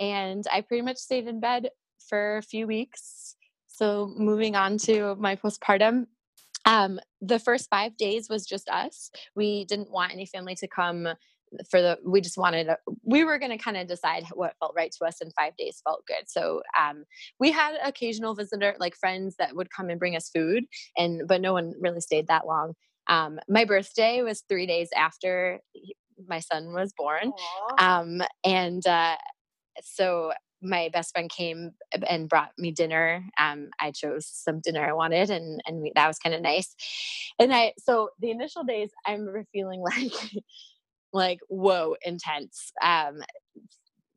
and I pretty much stayed in bed for a few weeks. So moving on to my postpartum, um, the first five days was just us. We didn't want any family to come for the we just wanted a, we were going to kind of decide what felt right to us and five days felt good so um, we had occasional visitor like friends that would come and bring us food and but no one really stayed that long um, my birthday was three days after my son was born um, and uh, so my best friend came and brought me dinner. Um, I chose some dinner I wanted, and and we, that was kind of nice. And I so the initial days, I remember feeling [laughs] like like whoa, intense. Um,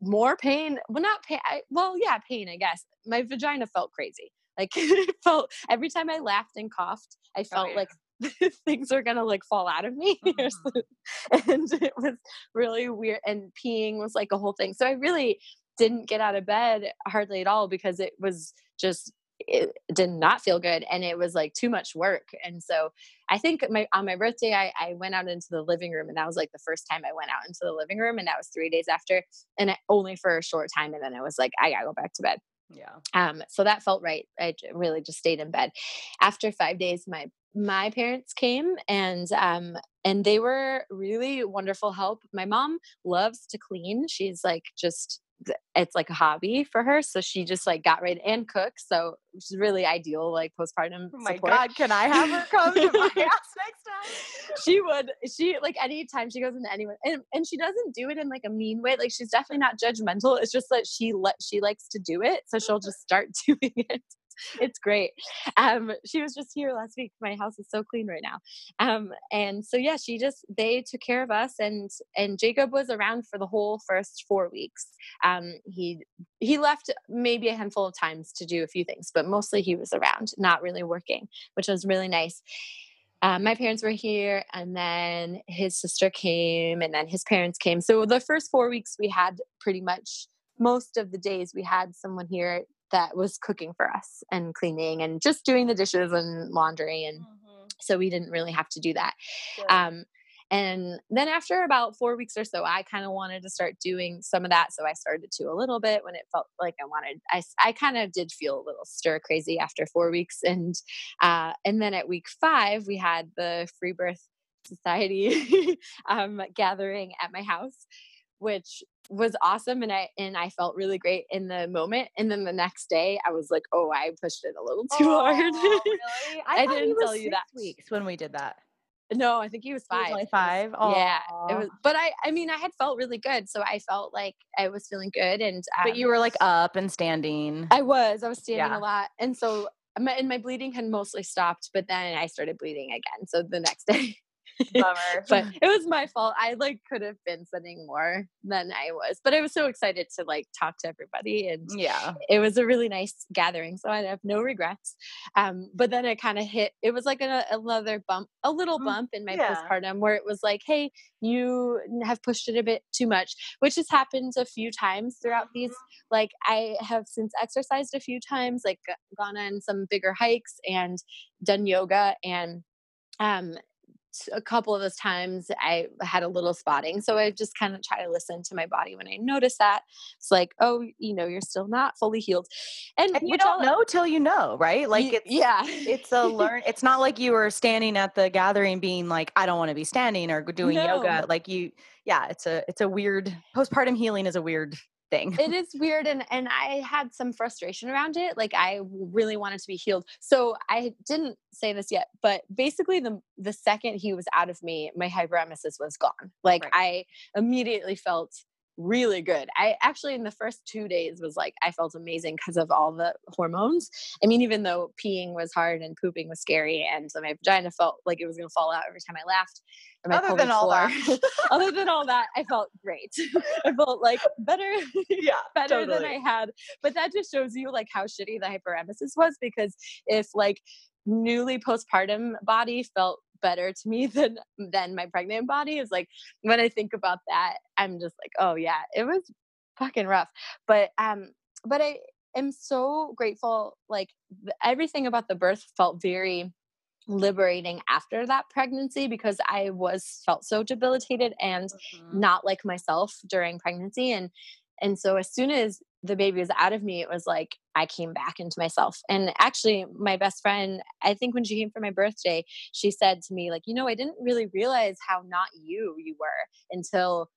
more pain. Well, not pain. I, well, yeah, pain. I guess my vagina felt crazy. Like [laughs] it felt every time I laughed and coughed, I oh, felt oh, yeah. like [laughs] things are gonna like fall out of me mm-hmm. and it was really weird and peeing was like a whole thing so i really didn't get out of bed hardly at all because it was just it did not feel good and it was like too much work and so i think my on my birthday I, I went out into the living room and that was like the first time i went out into the living room and that was three days after and only for a short time and then i was like i gotta go back to bed Yeah. Um, so that felt right. I really just stayed in bed. After five days, my my parents came and um and they were really wonderful help. My mom loves to clean. She's like just it's like a hobby for her. So she just like got right and cook. So which is really ideal, like postpartum. Oh my support. God, can I have her [laughs] come to my [laughs] house next time? She would. She like anytime she goes into anyone, and and she doesn't do it in like a mean way. Like she's definitely not judgmental. It's just that she let she likes to do it, so she'll just start [laughs] doing it it's great. Um, she was just here last week. My house is so clean right now. Um, and so yeah, she just they took care of us, and and Jacob was around for the whole first four weeks. Um, he he left maybe a handful of times to do a few things, but mostly he was around, not really working, which was really nice. Um, my parents were here and then his sister came and then his parents came so the first four weeks we had pretty much most of the days we had someone here that was cooking for us and cleaning and just doing the dishes and laundry and mm-hmm. so we didn't really have to do that. Um, and then after about four weeks or so i kind of wanted to start doing some of that so i started to a little bit when it felt like i wanted i, I kind of did feel a little stir crazy after four weeks and uh, and then at week five we had the free birth society [laughs] um, gathering at my house which was awesome and I and I felt really great in the moment. And then the next day I was like, oh, I pushed it a little too oh, hard. [laughs] really? I, I didn't tell you that weeks when we did that. No, I think he was five. He was five. Yeah, it was. But I, I mean, I had felt really good, so I felt like I was feeling good. And um, but you were like up and standing. I was. I was standing yeah. a lot, and so my and my bleeding had mostly stopped. But then I started bleeding again. So the next [laughs] day, Bummer. [laughs] but [laughs] it was my fault. I like could have been sending more than I was, but I was so excited to like talk to everybody, and yeah, it was a really nice gathering. So I have no regrets. Um, but then it kind of hit. It was like a, another bump, a little mm, bump in my yeah. postpartum, where it was like, hey, you have pushed it a bit too much, which has happened a few times throughout these. Mm-hmm. Like I have since exercised a few times, like gone on some bigger hikes and done yoga and um a couple of those times I had a little spotting. So I just kind of try to listen to my body when I notice that. It's like, oh, you know, you're still not fully healed. And, and you don't know till you know, right? Like it's yeah. it's a [laughs] learn it's not like you were standing at the gathering being like, I don't want to be standing or doing no. yoga. Like you yeah, it's a it's a weird postpartum healing is a weird thing. It is weird and and I had some frustration around it. Like I really wanted to be healed. So I didn't say this yet, but basically the the second he was out of me, my hyperemesis was gone. Like right. I immediately felt really good. I actually in the first 2 days was like I felt amazing because of all the hormones. I mean even though peeing was hard and pooping was scary and so my vagina felt like it was going to fall out every time I laughed. Other than all that. [laughs] other than all that, I felt great. [laughs] I felt like better yeah, [laughs] better totally. than I had. But that just shows you like how shitty the hyperemesis was because if like newly postpartum body felt better to me [laughs] than than my pregnant body is like when I think about that, I'm just like, oh yeah, it was fucking rough. But um, but I am so grateful. Like everything about the birth felt very liberating after that pregnancy because I was felt so debilitated and mm-hmm. not like myself during pregnancy and and so as soon as the baby was out of me it was like I came back into myself and actually my best friend I think when she came for my birthday she said to me like you know I didn't really realize how not you you were until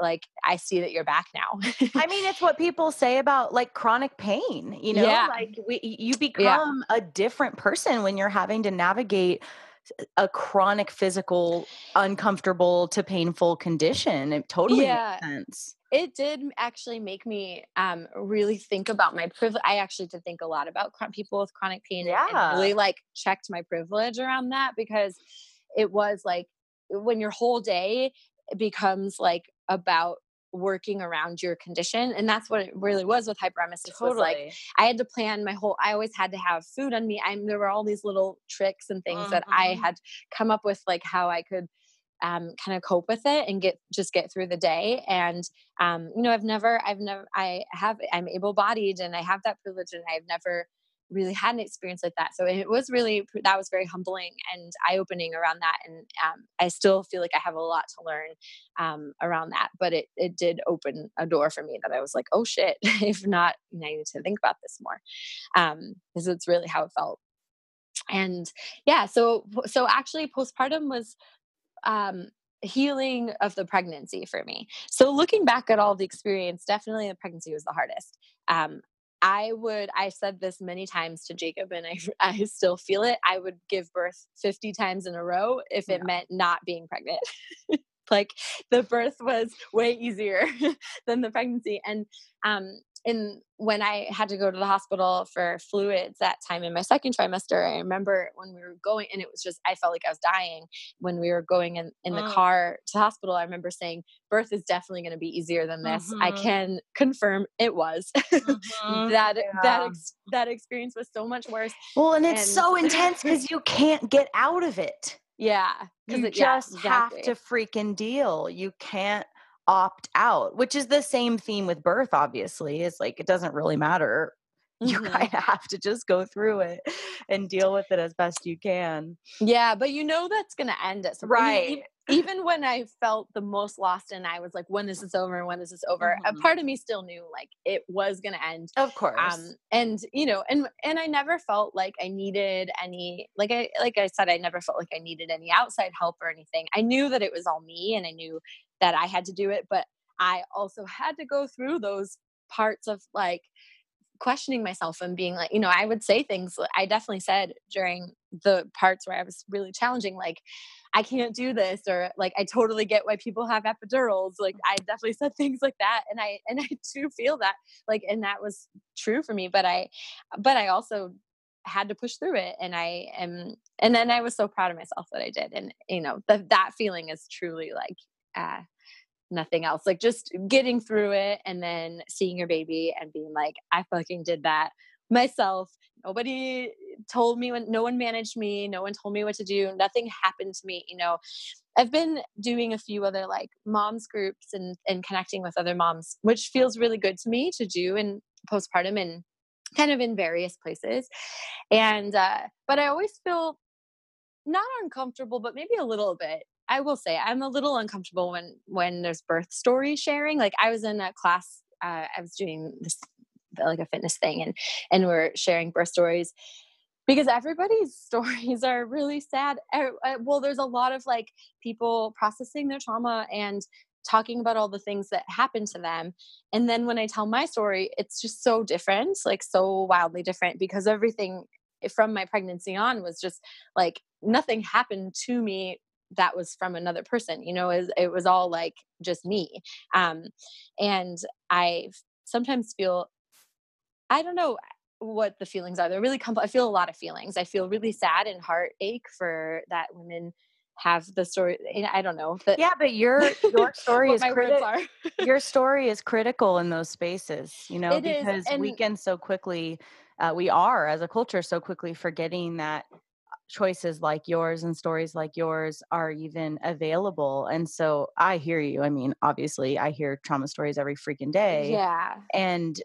like I see that you're back now. I mean, it's what people say about like chronic pain, you know, yeah. like we, you become yeah. a different person when you're having to navigate a chronic physical uncomfortable to painful condition. It totally yeah. makes sense. It did actually make me um, really think about my privilege. I actually did think a lot about people with chronic pain yeah. and really like checked my privilege around that because it was like when your whole day becomes like about working around your condition and that's what it really was with hyperemesis totally. was like i had to plan my whole i always had to have food on me i'm there were all these little tricks and things mm-hmm. that i mm-hmm. had come up with like how i could um, kind of cope with it and get just get through the day and um, you know i've never i've never i have i'm able bodied and i have that privilege and i've never really had an experience like that. So it was really that was very humbling and eye opening around that. And um, I still feel like I have a lot to learn um, around that. But it it did open a door for me that I was like, oh shit, [laughs] if not, I need to think about this more, because um, it's really how it felt. And yeah, so so actually postpartum was um healing of the pregnancy for me. So looking back at all the experience, definitely the pregnancy was the hardest. Um, I would, I said this many times to Jacob and I, [laughs] I still feel it. I would give birth 50 times in a row if it yeah. meant not being pregnant. [laughs] like the birth was way easier [laughs] than the pregnancy. And um, and when I had to go to the hospital for fluids that time in my second trimester, I remember when we were going, and it was just, I felt like I was dying when we were going in, in the mm. car to the hospital. I remember saying, birth is definitely going to be easier than this. Mm-hmm. I can confirm it was. [laughs] Mm-hmm. that, yeah. that, ex- that experience was so much worse. Well, and it's and- so intense because you can't get out of it. Yeah. You it, just yeah, exactly. have to freaking deal. You can't opt out, which is the same theme with birth, obviously. Is like it doesn't really matter. [laughs] You mm-hmm. kind of have to just go through it and deal with it as best you can. Yeah, but you know that's going to end at some right. Even when I felt the most lost and I was like, when is this over? When is this over? Mm-hmm. A part of me still knew like it was going to end. Of course. Um, and you know, and and I never felt like I needed any like I like I said, I never felt like I needed any outside help or anything. I knew that it was all me, and I knew that I had to do it, but I also had to go through those parts of like questioning myself and being like, you know, I would say things I definitely said during the parts where I was really challenging, like, I can't do this, or like, I totally get why people have epidurals. Like, I definitely said [laughs] things like that. And I, and I do feel that, like, and that was true for me. But I, but I also had to push through it. And I am, and then I was so proud of myself that I did. And, you know, the, that feeling is truly like, uh, nothing else. Like just getting through it and then seeing your baby and being like, I fucking did that myself. Nobody told me when no one managed me, no one told me what to do, nothing happened to me, you know. I've been doing a few other like moms groups and and connecting with other moms, which feels really good to me to do in postpartum and kind of in various places. And uh but I always feel not uncomfortable, but maybe a little bit I will say I'm a little uncomfortable when when there's birth story sharing. Like I was in a class, uh, I was doing this like a fitness thing, and and we're sharing birth stories because everybody's [laughs] stories are really sad. Uh, well, there's a lot of like people processing their trauma and talking about all the things that happened to them. And then when I tell my story, it's just so different, like so wildly different because everything from my pregnancy on was just like nothing happened to me that was from another person you know it, it was all like just me. Um and i sometimes feel i don't know what the feelings are they're really complex i feel a lot of feelings. I feel really sad and heartache for that women have the story i don't know the, yeah but your your [laughs] story is criti- your story is critical in those spaces you know it because is, we can so quickly uh, we are as a culture so quickly forgetting that choices like yours and stories like yours are even available. And so I hear you. I mean, obviously, I hear trauma stories every freaking day. Yeah. And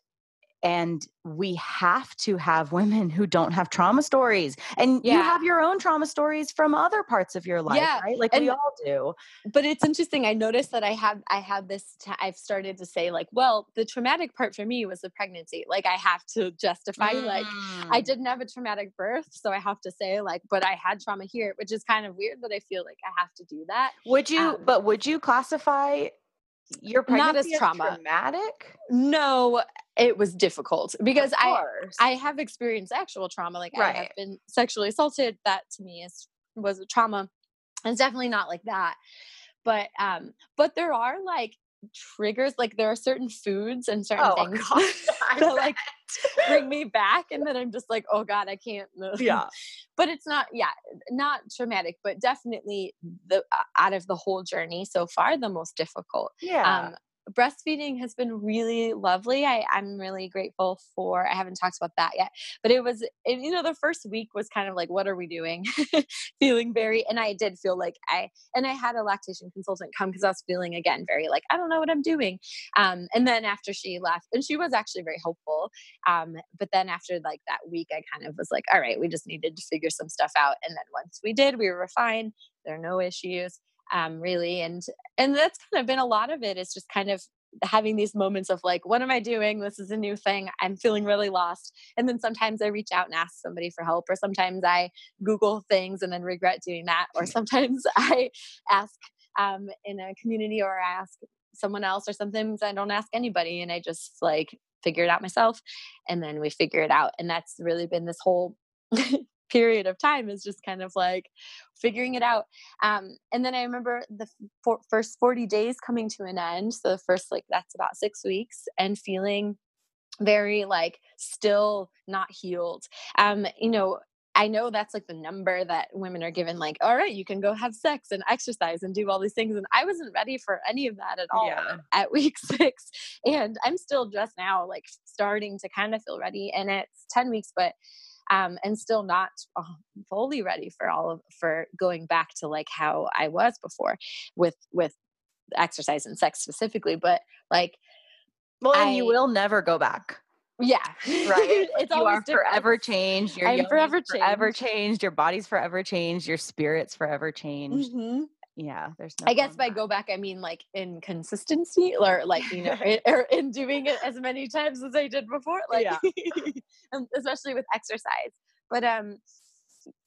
and we have to have women who don't have trauma stories and yeah. you have your own trauma stories from other parts of your life yeah. right like and, we all do but it's interesting i noticed that i have i have this i have started to say like well the traumatic part for me was the pregnancy like i have to justify mm. like i mm. didn't have a traumatic birth so i have to say like but i had trauma here which is kind of weird but i feel like i have to do that would you um, but would you classify your pregnancy not as trauma. traumatic? No it was difficult because i i have experienced actual trauma like right. i have been sexually assaulted that to me is was a trauma. It's definitely not like that but um but there are like triggers like there are certain foods and certain oh, things [laughs] [laughs] that like bring me back and then i'm just like oh god i can't. Move [laughs] yeah. But it's not yeah not traumatic but definitely the uh, out of the whole journey so far the most difficult. Yeah. Um, breastfeeding has been really lovely. I, I'm really grateful for, I haven't talked about that yet, but it was, it, you know, the first week was kind of like, what are we doing? [laughs] feeling very, and I did feel like I, and I had a lactation consultant come because I was feeling again very like, I don't know what I'm doing. Um, and then after she left, and she was actually very hopeful. Um, but then after like that week, I kind of was like, all right, we just needed to figure some stuff out. And then once we did, we were fine. There are no issues um, really. And and that's kind of been a lot of it. Is just kind of having these moments of like, what am I doing? This is a new thing. I'm feeling really lost. And then sometimes I reach out and ask somebody for help, or sometimes I Google things and then regret doing that, or sometimes [laughs] I ask um, in a community or I ask someone else, or sometimes I don't ask anybody and I just like figure it out myself. And then we figure it out. And that's really been this whole [laughs] period of time is just kind of like figuring it out. Um, and then I remember the f- first 40 days coming to an end. So the first, like, that's about six weeks and feeling very like still not healed. Um, you know, I know that's like the number that women are given, like, all right, you can go have sex and exercise and do all these things. And I wasn't ready for any of that at all yeah. at week [laughs] six. And I'm still just now like starting to kind of feel ready. And it's 10 weeks, but um, and still not uh, fully ready for all of for going back to like how I was before with with exercise and sex specifically. But like, well, and I, you will never go back. Yeah, right. [laughs] it's you are different. forever changed. Your I'm forever changed. forever changed. Your body's forever changed. Your spirit's forever changed. Mm-hmm yeah there's no i guess by go back i mean like in consistency or like you know [laughs] or in doing it as many times as i did before like yeah. [laughs] especially with exercise. But um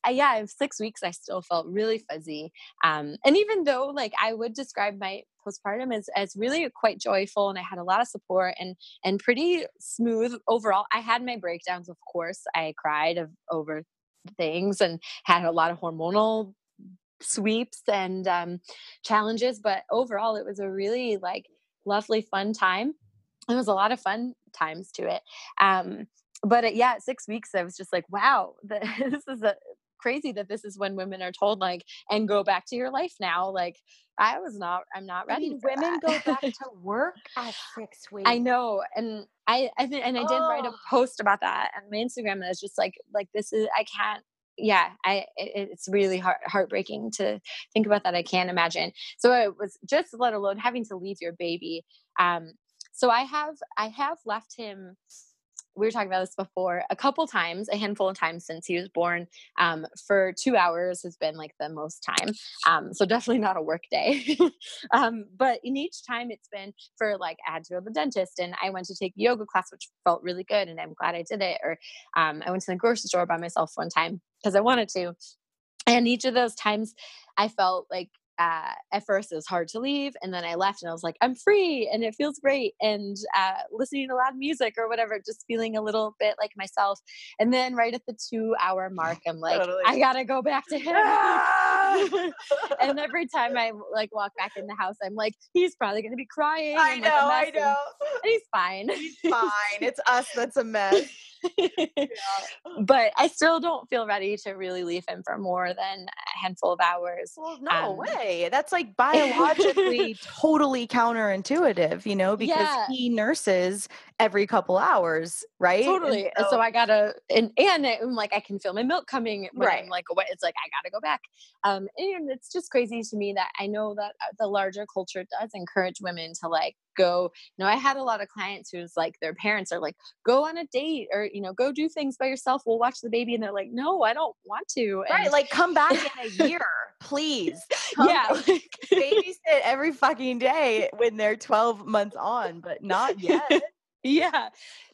yeah in six weeks i still felt really fuzzy um and even though like i would describe my postpartum as as really quite joyful and i had a lot of support and and pretty smooth overall i had my breakdowns of course. I cried of over things and had a lot of hormonal sweeps and um, challenges but overall it was a really like lovely fun time. It was a lot of fun times to it. Um, but it, yeah six weeks i was just like wow the, [laughs] this is a crazy that this is when women are told like and go back to your life now. Like i was not i'm not ready I mean, women go back [laughs] to work at six weeks. i know and i i think and i did write a post about that on my instagram and it's just like like this is i can't yeah i it, it's really heart, heartbreaking to think about that i can't imagine. So it was just let alone having to leave your baby um so i have i have left him we were talking about this before a couple times a handful of times since he was born um, for two hours has been like the most time. Um, so definitely not a work day. [laughs] Um, but in each time it's been for like i had to go to the dentist and i went to take yoga class which felt really good and i'm glad i did it. Or um, i went to the grocery store by myself one time because i wanted to. And each of those times i felt like uh, at first it was hard to leave and then i left and i was like i'm free and it feels great and uh, listening to loud music or whatever just feeling a little bit like myself and then right at the two hour mark i'm like [laughs] totally. i gotta go back to him [laughs] and every time i like walk back in the house i'm like he's probably gonna be crying i know i know and he's fine he's fine it's us that's a mess yeah. [laughs] But I still don't feel ready to really leave him for more than a handful of hours. Well, no um, way. That's like [laughs] biologically totally counterintuitive, you know, because yeah. he nurses every couple hours, right? Totally. So, so, I gotta and and I'm like I can feel my milk coming right. I'm like away. It's like I gotta go back. Um, and it's just crazy to me that I know that uh, the larger culture does encourage women to like go you know i had a lot of clients who's like their parents are like go on a date or you know go do things by yourself we'll watch the baby and they're like no i don't want to and right like come back in a [laughs] year please [laughs] come yeah [laughs] babysit every fucking day when they're 12 months on but not yet yeah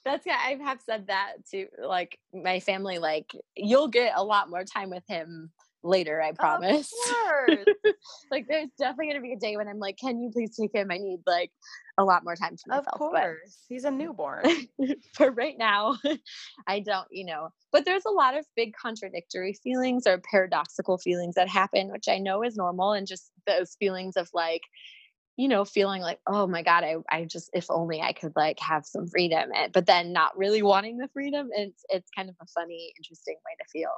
that's yeah i have said that to like my family like you'll get a lot more time with him later, I promise. [laughs] like there's definitely gonna be a day when I'm like, can you please take him? I need like a lot more time to myself. Of course. But, He's a newborn. [laughs] for right now, [laughs] I don't, you know. But there's a lot of big contradictory feelings or paradoxical feelings that happen, which I know is normal and just those feelings of like, you know, feeling like, oh my God, I, I just, if only I could like have some freedom, and, but then not really wanting the freedom. It's, it's kind of a funny, interesting way to feel.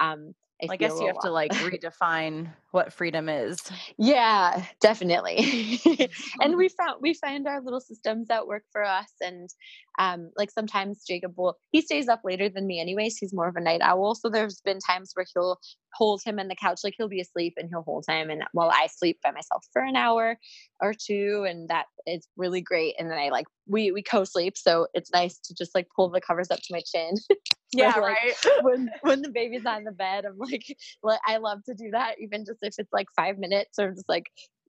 Um, I, I guess you have to like [laughs] redefine what freedom is. Yeah, definitely. [laughs] and we found we find our little systems that work for us. And um, like sometimes Jacob will he stays up later than me anyways. He's more of a night owl. So there's been times where he'll hold him in the couch, like he'll be asleep and he'll hold him and while I sleep by myself for an hour or two. And that is really great. And then I like we we co-sleep. So it's nice to just like pull the covers up to my chin. [laughs] yeah, [laughs] like, right. when when the baby's on the bed, I'm like, like I love to do that, even just if it's like five minutes or just like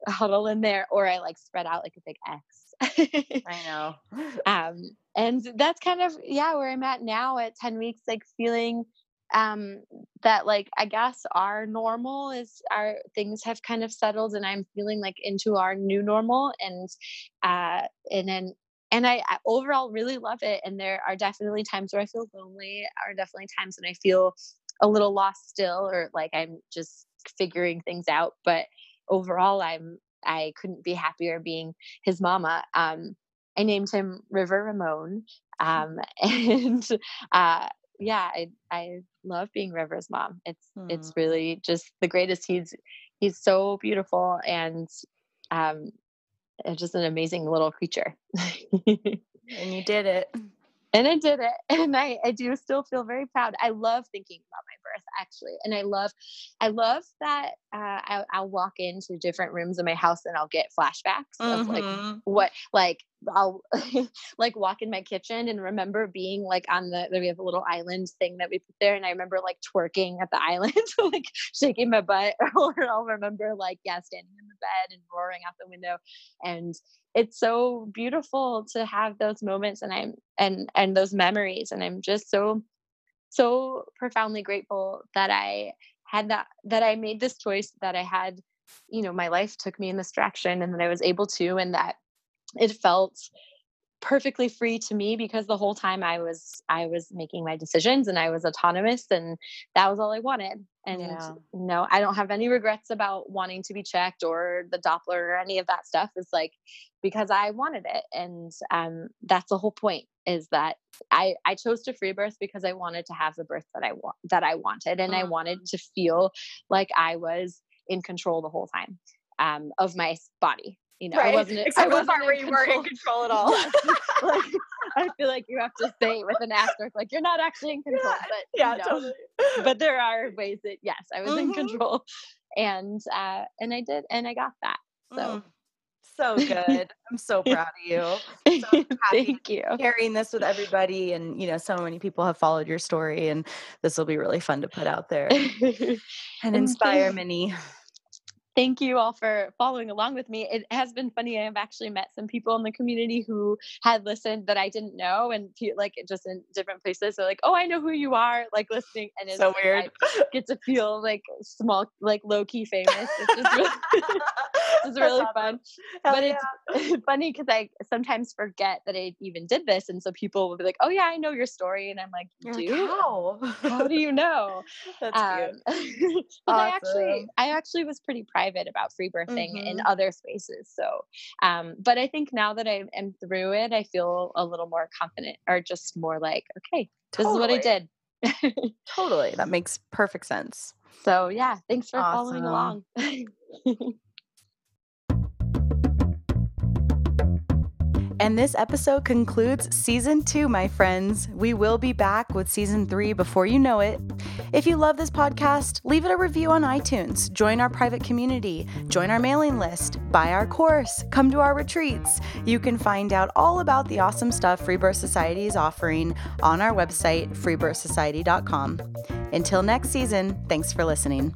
huddle in there, or I like spread out like a big X. I [laughs] know. Um, and that's kind of yeah where I'm at now at ten weeks, like feeling um that like i guess our normal is our things have kind of settled and i'm feeling like into our new normal and uh and then and I, I, overall really love it. And there are definitely times where I feel lonely, are definitely times when I feel a little lost still, or like I'm just figuring things out. But overall, I'm I couldn't be happier being his mama. Um, I named him River Ramon, um, [laughs] and uh, yeah, I I love being River's mom. It's mm. it's really just the greatest. He's he's so beautiful and um, just an amazing little creature. [laughs] and you did it. And I did it. [laughs] And I, I do still feel very proud. I love thinking about my birth actually. And I love, I love that uh, I, I'll walk into different rooms in my house and I'll get flashbacks mm-hmm. of like mm-hmm. what, like I'll [laughs] like walk in my kitchen and remember being like on the we have a little island thing that we put there and I remember like twerking at the [laughs] island like shaking my butt [laughs] or I'll remember like yeah standing in the bed and roaring out the window and it's so beautiful to have those moments and I'm and and those memories and I'm just so so profoundly grateful that I had that that I made this choice that I had you know my life took me in this direction and that I was able to and that it felt perfectly free to me because the whole time I was I was making my decisions and I was autonomous and that was all I wanted. And yeah. no, I don't have any regrets about wanting to be checked or the Doppler or any of that stuff. It's like because I wanted it. And um that's the whole point is that I I chose to free birth because I wanted to have the birth that I want that I wanted and I wanted mm. to feel like I was in control the whole time um of my body you know, right. I wasn't. Except I wasn't the part where you weren't in control at [laughs] all. [laughs] like, I feel like you have to say with an asterisk, like you're not actually in control. Yeah, but yeah, you know, totally. But there are ways that yes, I was mm-hmm. in control, and uh, and I did, and I got that. So. Mm. So [laughs] good. I'm so proud of you. [laughs] So Thank you. Sharing this with everybody, and you know, so many people have followed your story, and this will be really fun to put out there and [laughs] inspire many thank you all for following along with me. It has been funny. I've actually met some people in the community who had listened that I didn't know, and like just in different places. So like, oh, I know who you are, like listening, and it's so weird. I get to feel like small, like low key famous. It's just really, it's really fun. Hell but yeah. [laughs] it's funny because I sometimes forget that I even did this, and so people will be like, "Oh yeah, I know your story," and I'm like, "Do like, how? how do you know?" [laughs] That's um, cute. [laughs] but awesome. I actually, I actually was pretty private about free birthing mm-hmm. in other spaces. So, um, but I think now that I am through it, I feel a little more confident or just more like, okay, totally. this is what I did. totally. That makes perfect sense. So, yeah, thanks for awesome. following along. And this episode concludes season two, my friends. We will be back with season three before you know it. If you love this podcast, leave it a review on iTunes, join our private community, join our mailing list, buy our course, come to our retreats. You can find out all about the awesome stuff Free Birth Society is offering on our website, freebirthsociety.com. Until next season, thanks for listening.